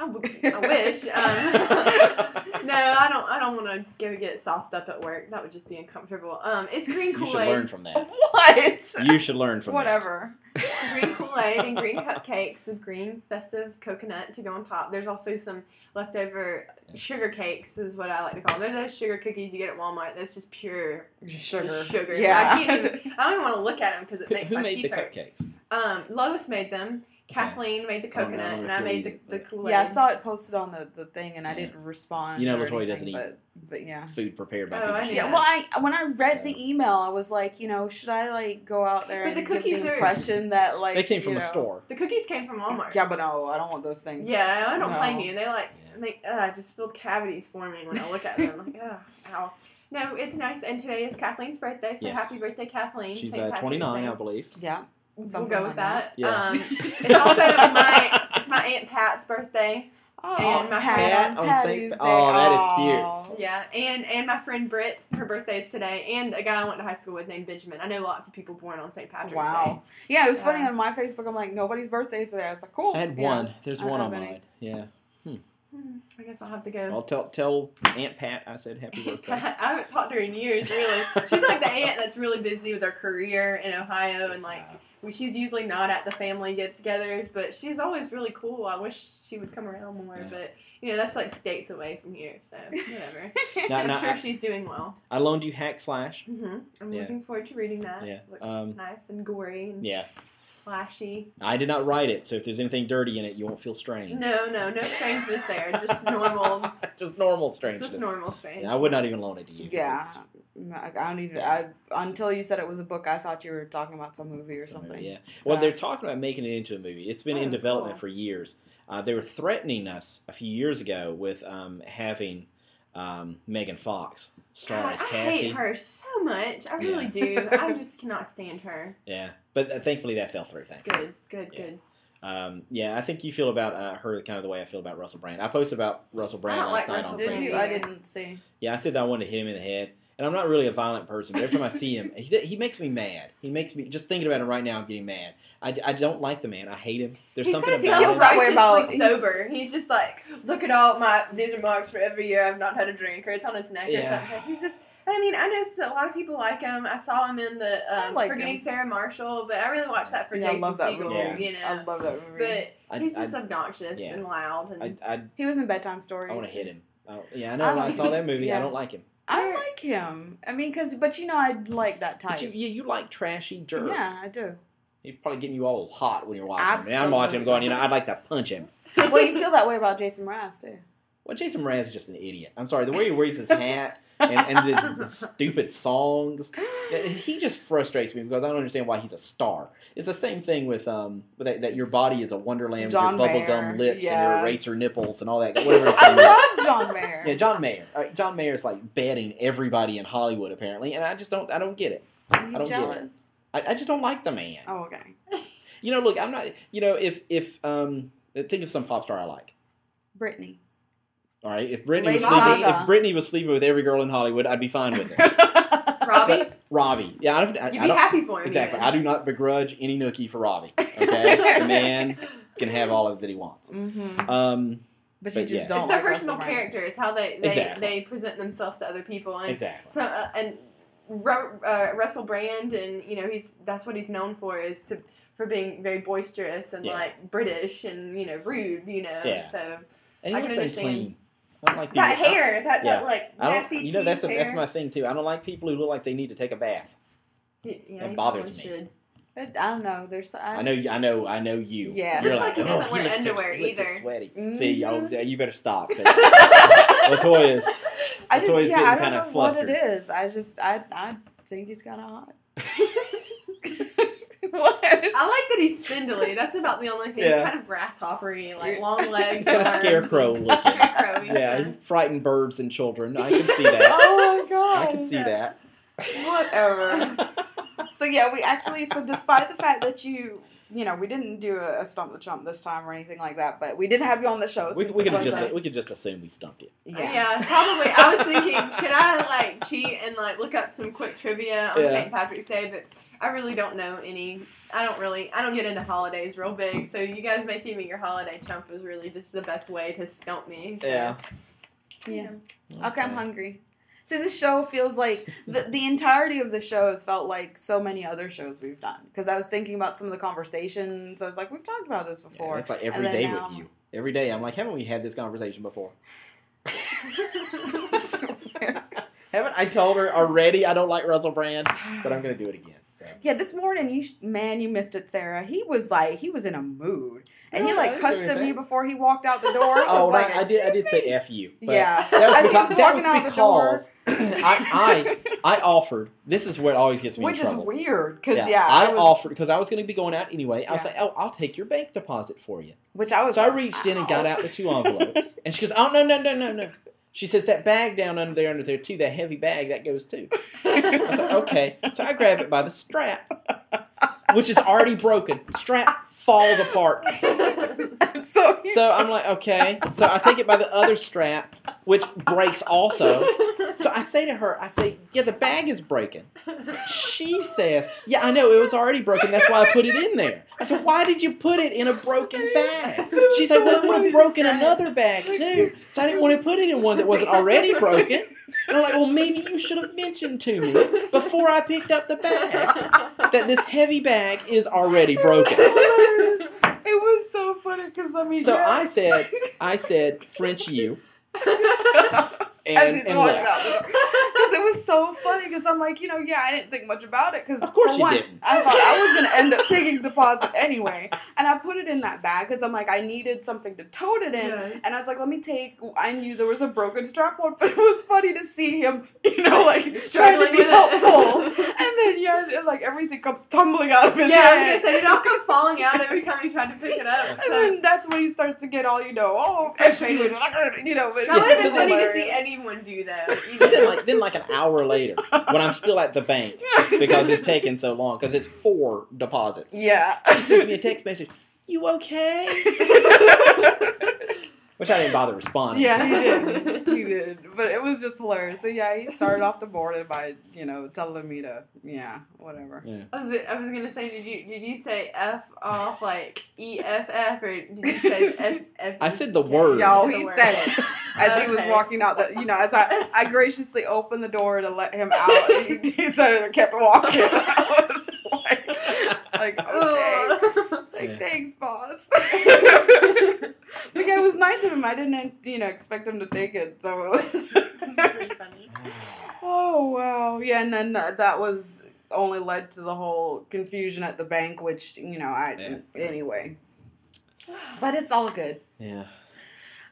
I, w- I wish. Um, no, I don't. I don't want to go get sauced up at work. That would just be uncomfortable. Um, it's green You should learn from that. what? You should learn from Whatever. green Kool Aid, and green cupcakes with green festive coconut to go on top. There's also some leftover sugar cakes, is what I like to call them. They're those sugar cookies you get at Walmart. That's just pure Just sugar. Just sugar. Yeah. I can't even. I don't even want to look at them because it that. makes Who my made the teeth hurt. cupcakes? Um, Lois made them. Okay. Kathleen made the I don't coconut, if and I made the, the Kool Aid. yeah, I saw it posted on the, the thing, and I Yeah. didn't respond. You know or Latoya anything, doesn't eat but, But yeah. Food prepared by Oh, people. I knew Yeah, well, I when I read So- the email, I was like, you know, should I like go out there But and the give cookies the are- impression that like they came from you a store. The cookies came from Walmart. Yeah, but no, I don't want those things. Yeah, I don't No. blame you. They like Yeah. they uh, just feel cavities forming when I look at them. like, ugh, ow. No, it's nice. And today is Kathleen's birthday, so Yes. happy birthday, Kathleen. She's uh, 29, I believe. Yeah. We'll something go like with that. Yeah. Um, it's also my it's my aunt Pat's birthday. Oh, And my Pat friend- on on Saint- Day. Oh, that is cute. Yeah, and and my friend Britt, her birthday is today, and a guy I went to high school with named Benjamin. I know lots of people born on St. Patrick's Day. Wow. Yeah, it was funny on my Facebook. I'm like, nobody's birthday is today. I was like, cool. I had Yeah. one. There's I one on mine. Yeah. Hmm, I guess I'll have to go. I'll tell tell Aunt Pat I said happy birthday. I haven't talked to her in years, really. She's like the aunt that's really busy with her career in Ohio, and like she's usually not at the family get-togethers, but she's always really cool. I wish she would come around more, Yeah. but you know that's like states away from here, so whatever. Now- I'm now, sure I- she's doing well. I loaned you Hack Slash. Mm-hmm. I'm Yeah. looking forward to reading that. Yeah, looks um, nice and gory and Yeah. slashy. I did not write it, so if there's anything dirty in it, you won't feel strange. No, no, no strangeness there. Just normal, just normal strangeness. just normal strange. Yeah, I would not even loan it to you. Yeah. it's I I don't even. I until you said it was a book, I thought you were talking about some movie or some something. movie, Yeah. So- Well, they're talking about making it into a movie. It's been Oh, in development cool. for years. Uh, they were threatening us a few years ago with um, having um, Megan Fox star God, as Cassie. I Cassie. hate her so much. I really Yeah. do. I just cannot stand her. Yeah, but uh, thankfully that fell through. Thank you. Good, good, Yeah. good. Um, yeah, I think you feel about uh, her kind of the way I feel about Russell Brand. I posted about Russell Brand last like night Russell on Did Facebook. you? I didn't see. Yeah, I said that I wanted to hit him in the head, and I'm not really a violent person, but every time I see him, he, he makes me mad. He makes me just thinking about him right now. I'm getting mad. I, I don't like the man. I hate him. There's He's something so he about feels him. that way about- sober. He's just like, look at all my these are marks for every year I've not had a drink, or it's on his neck Yeah. or something. He's just. I mean, I know a lot of people like him. I saw him in the um, like Forgetting him. Sarah Marshall, but I really watched that for Yeah, I Jason love that Segel. movie. Yeah. You know, I love that movie. but I, he's I, just obnoxious yeah. and loud, and I, I, he was in bedtime stories. I want to hit him. I yeah, I know. I I, saw that movie. I don't like him. I like him. I mean, cause but you know I like that type. You, yeah, you like trashy jerks. yeah, I do. He's probably getting you all hot when you're watching him. And I'm watching him going, you know, I'd like to punch him. well, you feel that way about Jason Mraz too. Well, Jason Mraz is just an idiot. I'm sorry. The way he wears his hat and, and this, this stupid songs, he just frustrates me because I don't understand why he's a star. It's the same thing with um with that, that your body is a wonderland John with your Mayer, bubblegum lips and your eraser nipples and all that. Whatever his I name is. love John Mayer. Yeah, John Mayer. Right, John Mayer's like betting everybody in Hollywood apparently, and I just don't. I don't get it. I don't get it. jealous? I, I just don't like the man. Oh, okay. You know, look, I'm not. You know, if if um, think of some pop star I like. Britney. All right, if Britney Lady was sleeping, Gaga. if Britney was sleeping with every girl in Hollywood, I'd be fine with it. Robbie, Robbie, yeah, I don't. I, you'd I be don't happy for him. exactly. I do not begrudge any nookie for Robbie. Okay, the man can have all of it that he wants. mm-hmm. Um, But, but you just yeah. don't. It's their like personal Russell Brand. character. It's how they they, Exactly. they present themselves to other people, and exactly. so uh, and Ru- uh, Russell Brand, and you know he's that's what he's known for is to for being very boisterous and Yeah. like British and you know rude, you know. Yeah. So And I he can looks understand. unclean. I don't like people. that hair, that, Yeah. that like I nasty don't. You know, that's teeth the, that's my thing too. I don't like people who look like they need to take a bath. Y- yeah, that bothers me. Should. I don't know. There's I, I know, I know, I know you. Yeah. You're like, like he oh, doesn't wear looks so, underwear looks so either." sweaty. Mhm. See, y'all, you better stop. Latoya's. I just Latoya's yeah, getting I don't kinda know flustered. what it is. I just I I think he's kind of hot. what? I like that he's spindly. That's about the only thing. Yeah. He's kind of grasshoppery, like long legs. He's got a scarecrow looking. Scarecrow, Yeah, he frightened birds and children. I can see that. Oh my god! I can see that. Whatever. So yeah, we actually so despite the fact that you you know we didn't do a, a stump the chump this time or anything like that, but we did have you on the show. we we it could just a- we could just assume we stumped you. yeah. Yeah. probably. I was thinking, should I like cheat and like look up some quick trivia on Yeah. St. Patrick's Day? But I really don't know any. I don't really. I don't get into holidays real big. So you guys making me your holiday chump was really just the best way to stump me. So, Yeah. Yeah. Okay, I'm hungry. See, the show feels like the the entirety of the show has felt like so many other shows we've done. Because I was thinking about some of the conversations. I was like, we've talked about this Yeah, before. it's like every day now- with you. Every day, I'm like, haven't we had this conversation before? haven't I told her already I don't like Russell Brand, but I'm gonna do it again. So. Yeah, this morning you sh- man, you missed it, Sarah. He was like, he was in a mood, and he No, I like cussed at me before he walked out the door. Oh, was like, I did. I did "Excuse say f you. but Yeah, That was because, was that was walking out the door. because I, I I offered. This is what always gets me which in is weird because yeah, I was- offered because I was going to be going out anyway. I was Yeah. like, "Oh, I'll take your bank deposit for you." which I was. So I like, reached in and got out the two envelopes, and she goes, "Oh no, no, no, no, no." She says that bag down under there, under there too. That heavy bag that goes too. I was like, "Okay." So I grab it by the strap, which is already broken. Strap falls apart. so So I'm like, "Okay." So I take it by the other strap, which breaks also. So I say to her, I say, "Yeah, the bag is breaking." She says, "Yeah, I know it was already broken. That's why I put it in there." I said, "Why did you put it in a broken bag?" She said, "Well, it would have broken another bag too, so I didn't want to put it in one that wasn't already broken." And I'm like, "Well, maybe you should have mentioned to me before I picked up the bag that this heavy bag is already broken." It was so funny because I mean, So yeah. I said, "I said French you." As And, he's and walking out. Because it was so funny. Because I'm like, you know, yeah, I didn't think much about it. Because Of course you one, didn't. I thought I was gonna end up taking the deposit anyway, and I put it in that bag because I'm like, I needed something to tote it in. Yeah. And I was like, let me take. I knew there was a broken strap on, but it was funny to see him, you know, like trying to be with it. helpful. and then yeah, and, like everything comes tumbling out of his Yeah, I was hand. gonna say, did it all come falling out every time he tried to pick it up? and So- then that's when he starts to get all you know, oh, Frustrated. you know. But That would have so been funny to see anyone do that. then, like then, like an hour later, when I'm still at the bank because it's taking so long, because it's four deposits. Yeah. She sends me a text message. You okay? Which I didn't bother responding. yeah, he did. He did. But it was just hilarious. So yeah, he started off the morning by, you know, telling me to yeah, whatever. Yeah. I was, I was gonna say, did you did you say F off like E F F or did you say F F? I said the word. Yo, You he word. said it as he was walking out the you know, as I, I graciously opened the door to let him out. He, he said it and kept walking. I was like like okay. Ugh. Like, Yeah. thanks, boss. but yeah, it was nice of him. I didn't, you know, expect him to take it. So, Pretty funny. oh wow, yeah. And then uh, that was only led to the whole confusion at the bank, which you know, I Yeah. anyway. But it's all good. Yeah.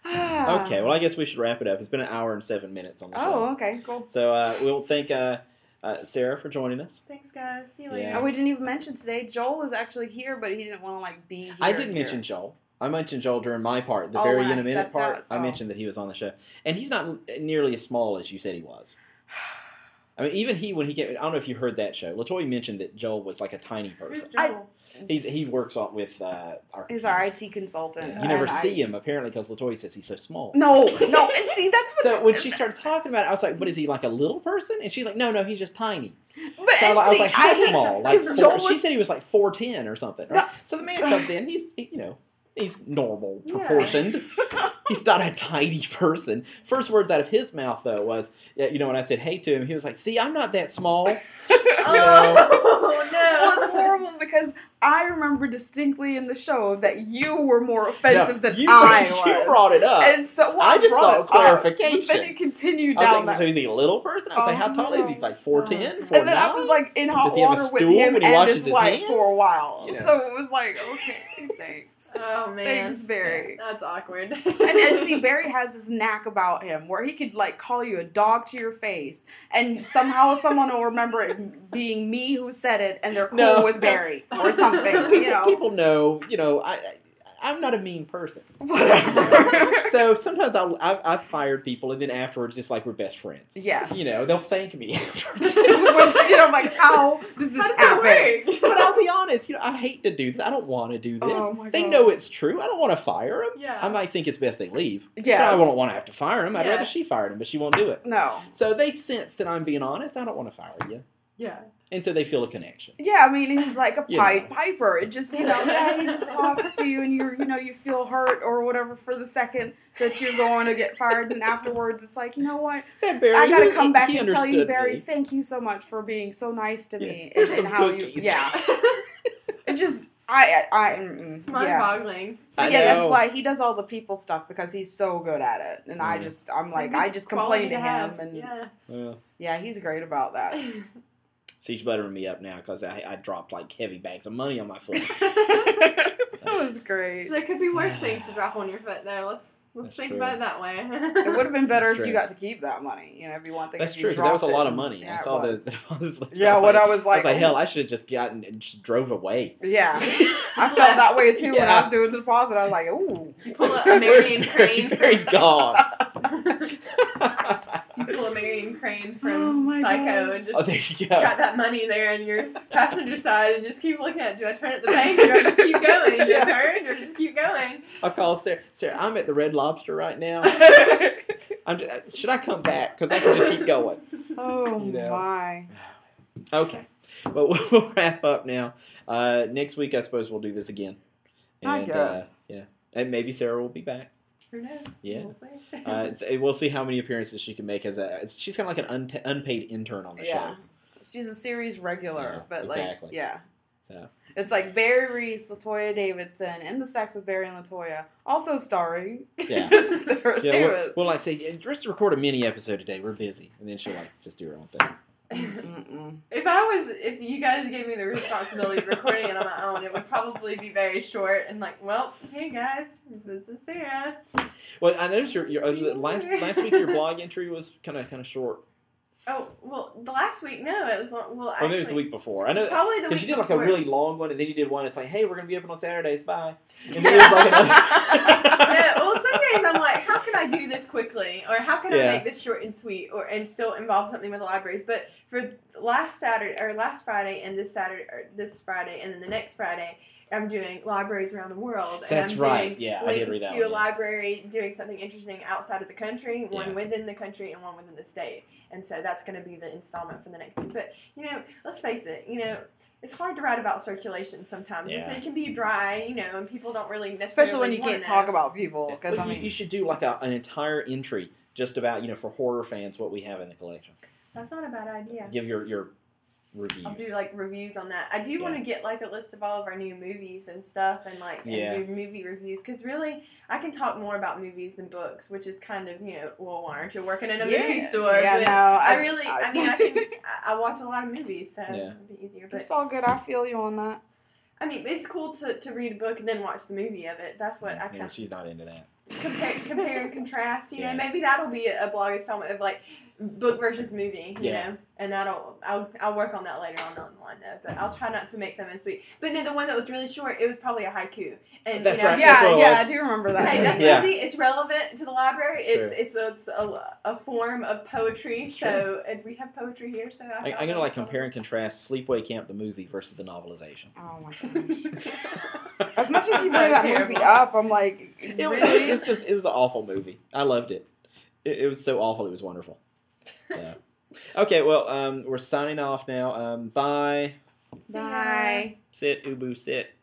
Ah. Okay. Well, I guess we should wrap it up. It's been an hour and seven minutes on the show. Oh, okay, cool. So uh, we'll thank uh, uh, Sarah for joining us. Thanks, guys. See you Yeah. later. Oh, we didn't even mention today. Joel was actually here, but he didn't want to like be here. I did here. mention Joel. I mentioned Joel during my part, the Oh, very in a minute part. out? I Oh. mentioned that he was on the show, and he's not nearly as small as you said he was. I mean, even he when he came. I don't know if you heard that show. Latoya mentioned that Joel was like a tiny Who's person. Joel? He's he works on with uh, our. He's our. IT consultant. Yeah. You never and I- see him apparently because Latoya says he's so small. No, no, and see that's what. So when she started talking about it, I was like, "What is he like a little person?" And she's like, "No, no, he's just tiny." but So I and was like, "How I- small?" Like four, Joel she said he was like four ten or something. Right? So the man comes in. He's he- you know he's normal Yeah. proportioned. he's not a tiny person. First words out of his mouth though was, you know, when I said hey to him, he was like, "See, I'm not that small." Oh no! well, it's horrible because I remember distinctly in the show that you were more offensive No, than you, I you was. brought it up. and so well, I just brought saw it up, clarification. But then you continued I was down like, that. so is he a little person? I was like, how Oh, tall is he? He's like 4'10", Oh. 4'9"? and then I was like in hot Does he have a water with him and his his wife hands? for a while. You know. So it was like, okay, thanks. Oh man. Thanks, Barry. That's awkward. And, and see, Barry has this knack about him where he could like call you a dog to your face, and somehow someone will remember it being me who said it, and they're cool No. with Barry or something. People, You know, people know, you know, I, I, I'm not a mean person. whatever. So sometimes I'll, I've, I've fired people, and then afterwards, it's like we're best friends. yes, You know, they'll thank me afterwards. Which you know, like how does this happen? work? but I'll be honest, you know, I hate to do this. I don't want to do this. Oh my they God. know it's true. I don't want to fire them. Yeah. I might think it's best they leave. Yeah. I won't want to have to fire them. I'd Yeah. rather she fired him, but she won't do it. No. So they sense that I'm being honest. I don't want to fire you. Yeah. And so they feel a connection. Yeah, I mean he's like a pied know. piper. It just you know, yeah, he just talks to you and you you know you feel hurt or whatever for the second that you're going to get fired, and afterwards it's like you know what, That Barry, I gotta come back and tell you, Barry, me. thank you so much for being so nice to Yeah, me here's and, and how cookies. you yeah. It just I I, I mm, It's yeah. mind-boggling. So I yeah, that's why he does all the people stuff because he's so good at it, and I just I'm like I just complain to have. him, and yeah. yeah. Yeah. he's great about that. See, she's buttering me up now because I, I dropped like heavy bags of money on my foot. that was great. there could be worse things to drop on your foot, though. Let's let's That's think true. about it that way. It would have been better That's if you got to keep that money. You know, if you want things. That's if true you because that was a lot of money. Yeah, I saw was. the. I was Yeah, I was like, I was oh. I like, was like, oh. hell, I should have just gotten and just drove away. Yeah, I felt that way too when I was doing the deposit. I was like, ooh. Pull a Marion Crane. from- Barry's gone. You pull a Marion Crane from Oh Psycho gosh. and just oh, there you go. got that money there in your passenger side and just keep looking at. Do I turn at the bank or do I just keep going? Do Yeah. I turn or just keep going? I'll call Sarah. Sarah, I'm at the Red Lobster right now. I'm just, should I come back? Because I can just keep going. oh You know. my. Okay. But we'll, we'll wrap up now. Uh, next week, I suppose we'll do this again. I guess. Uh, yeah. And maybe Sarah will be back. Who knows? Yeah. We'll see. Uh, we'll see how many appearances she can make as a. She's kind of like an unpaid intern on the Yeah. show. She's a series regular, Yeah, but exactly. like, yeah. So It's like Barry Reese, Latoya Davidson, in the stacks with Barry and Latoya, also starring Yeah. Sarah yeah, we'll, Davis. we'll like say just record a mini episode today. We're busy, and then she'll like just do her own thing. If I was, if you guys gave me the responsibility of recording it on my own, it would probably be very short and like, well, hey guys, this is Sarah. Well, I noticed your, your was it last last week your blog entry was kind of kind of short. Oh well, the last week, no, it was long, well Or actually. maybe it was the week before. I know Probably the week because you did like a really long one, and then you did one. It's like, hey, we're gonna be open on Saturdays. Bye. And then it was like another. yeah, well, some days I'm like, how can I do this quickly, or how can I make this short and sweet, or and still involve something with the libraries? But for last Saturday or last Friday and this Saturday or this Friday and then the next Friday, I'm doing libraries around the world. And That's I'm right. Doing Yeah, I links did read that to one, a yeah. library doing something interesting outside of the country, one Yeah. within the country, and one within the state. And so that's going to be the installment for the next two. But you know, let's face it, you know. It's hard to write about circulation sometimes. It's, Yeah. it can be dry, you know, and people don't really necessarily Especially when you can't know. talk about people. Because, Well, I you, mean, you should do like a, an entire entry just about you know for horror fans what we have in the collection. That's not a bad idea. Give your your reviews. I'll do like reviews on that. I do want to get like a list of all of our new movies and stuff, and like Yeah. and do movie reviews. Because really, I can talk more about movies than books, which is kind of you know, well, why aren't you working in a movie store? Yeah, But no. I really, I mean, I can, I- I watch a lot of movies, so Yeah. it'd be easier. But It's all good. I feel you on that. I mean, it's cool to, to read a book and then watch the movie of it. That's what I yeah, kind of she's not into that. compare, compare and contrast. You Yeah. know, maybe that'll be a, a blog installment of like book versus movie. You Yeah. know, and that'll I'll I'll work on that later on down the line though. But I'll try not to make them as sweet. But no, the one that was really short, it was probably a haiku. And That's you know, right. Yeah, it yeah, was. I do remember that. Hey, that's Yeah. easy. It's relevant to the library. It's It's it's a, it's a, a form of poetry. It's so and we have poetry here. So I I, I'm gonna like compare and contrast Sleepaway Camp the movie versus the novelization. Oh my gosh. As much as you bring that terrible. movie up, I'm like, It was, really? it's just it was an awful movie. I loved it. It, it was so awful. It was wonderful. So. Okay, well, um, we're signing off now. Um, bye. Bye. Sit, Ubu, sit.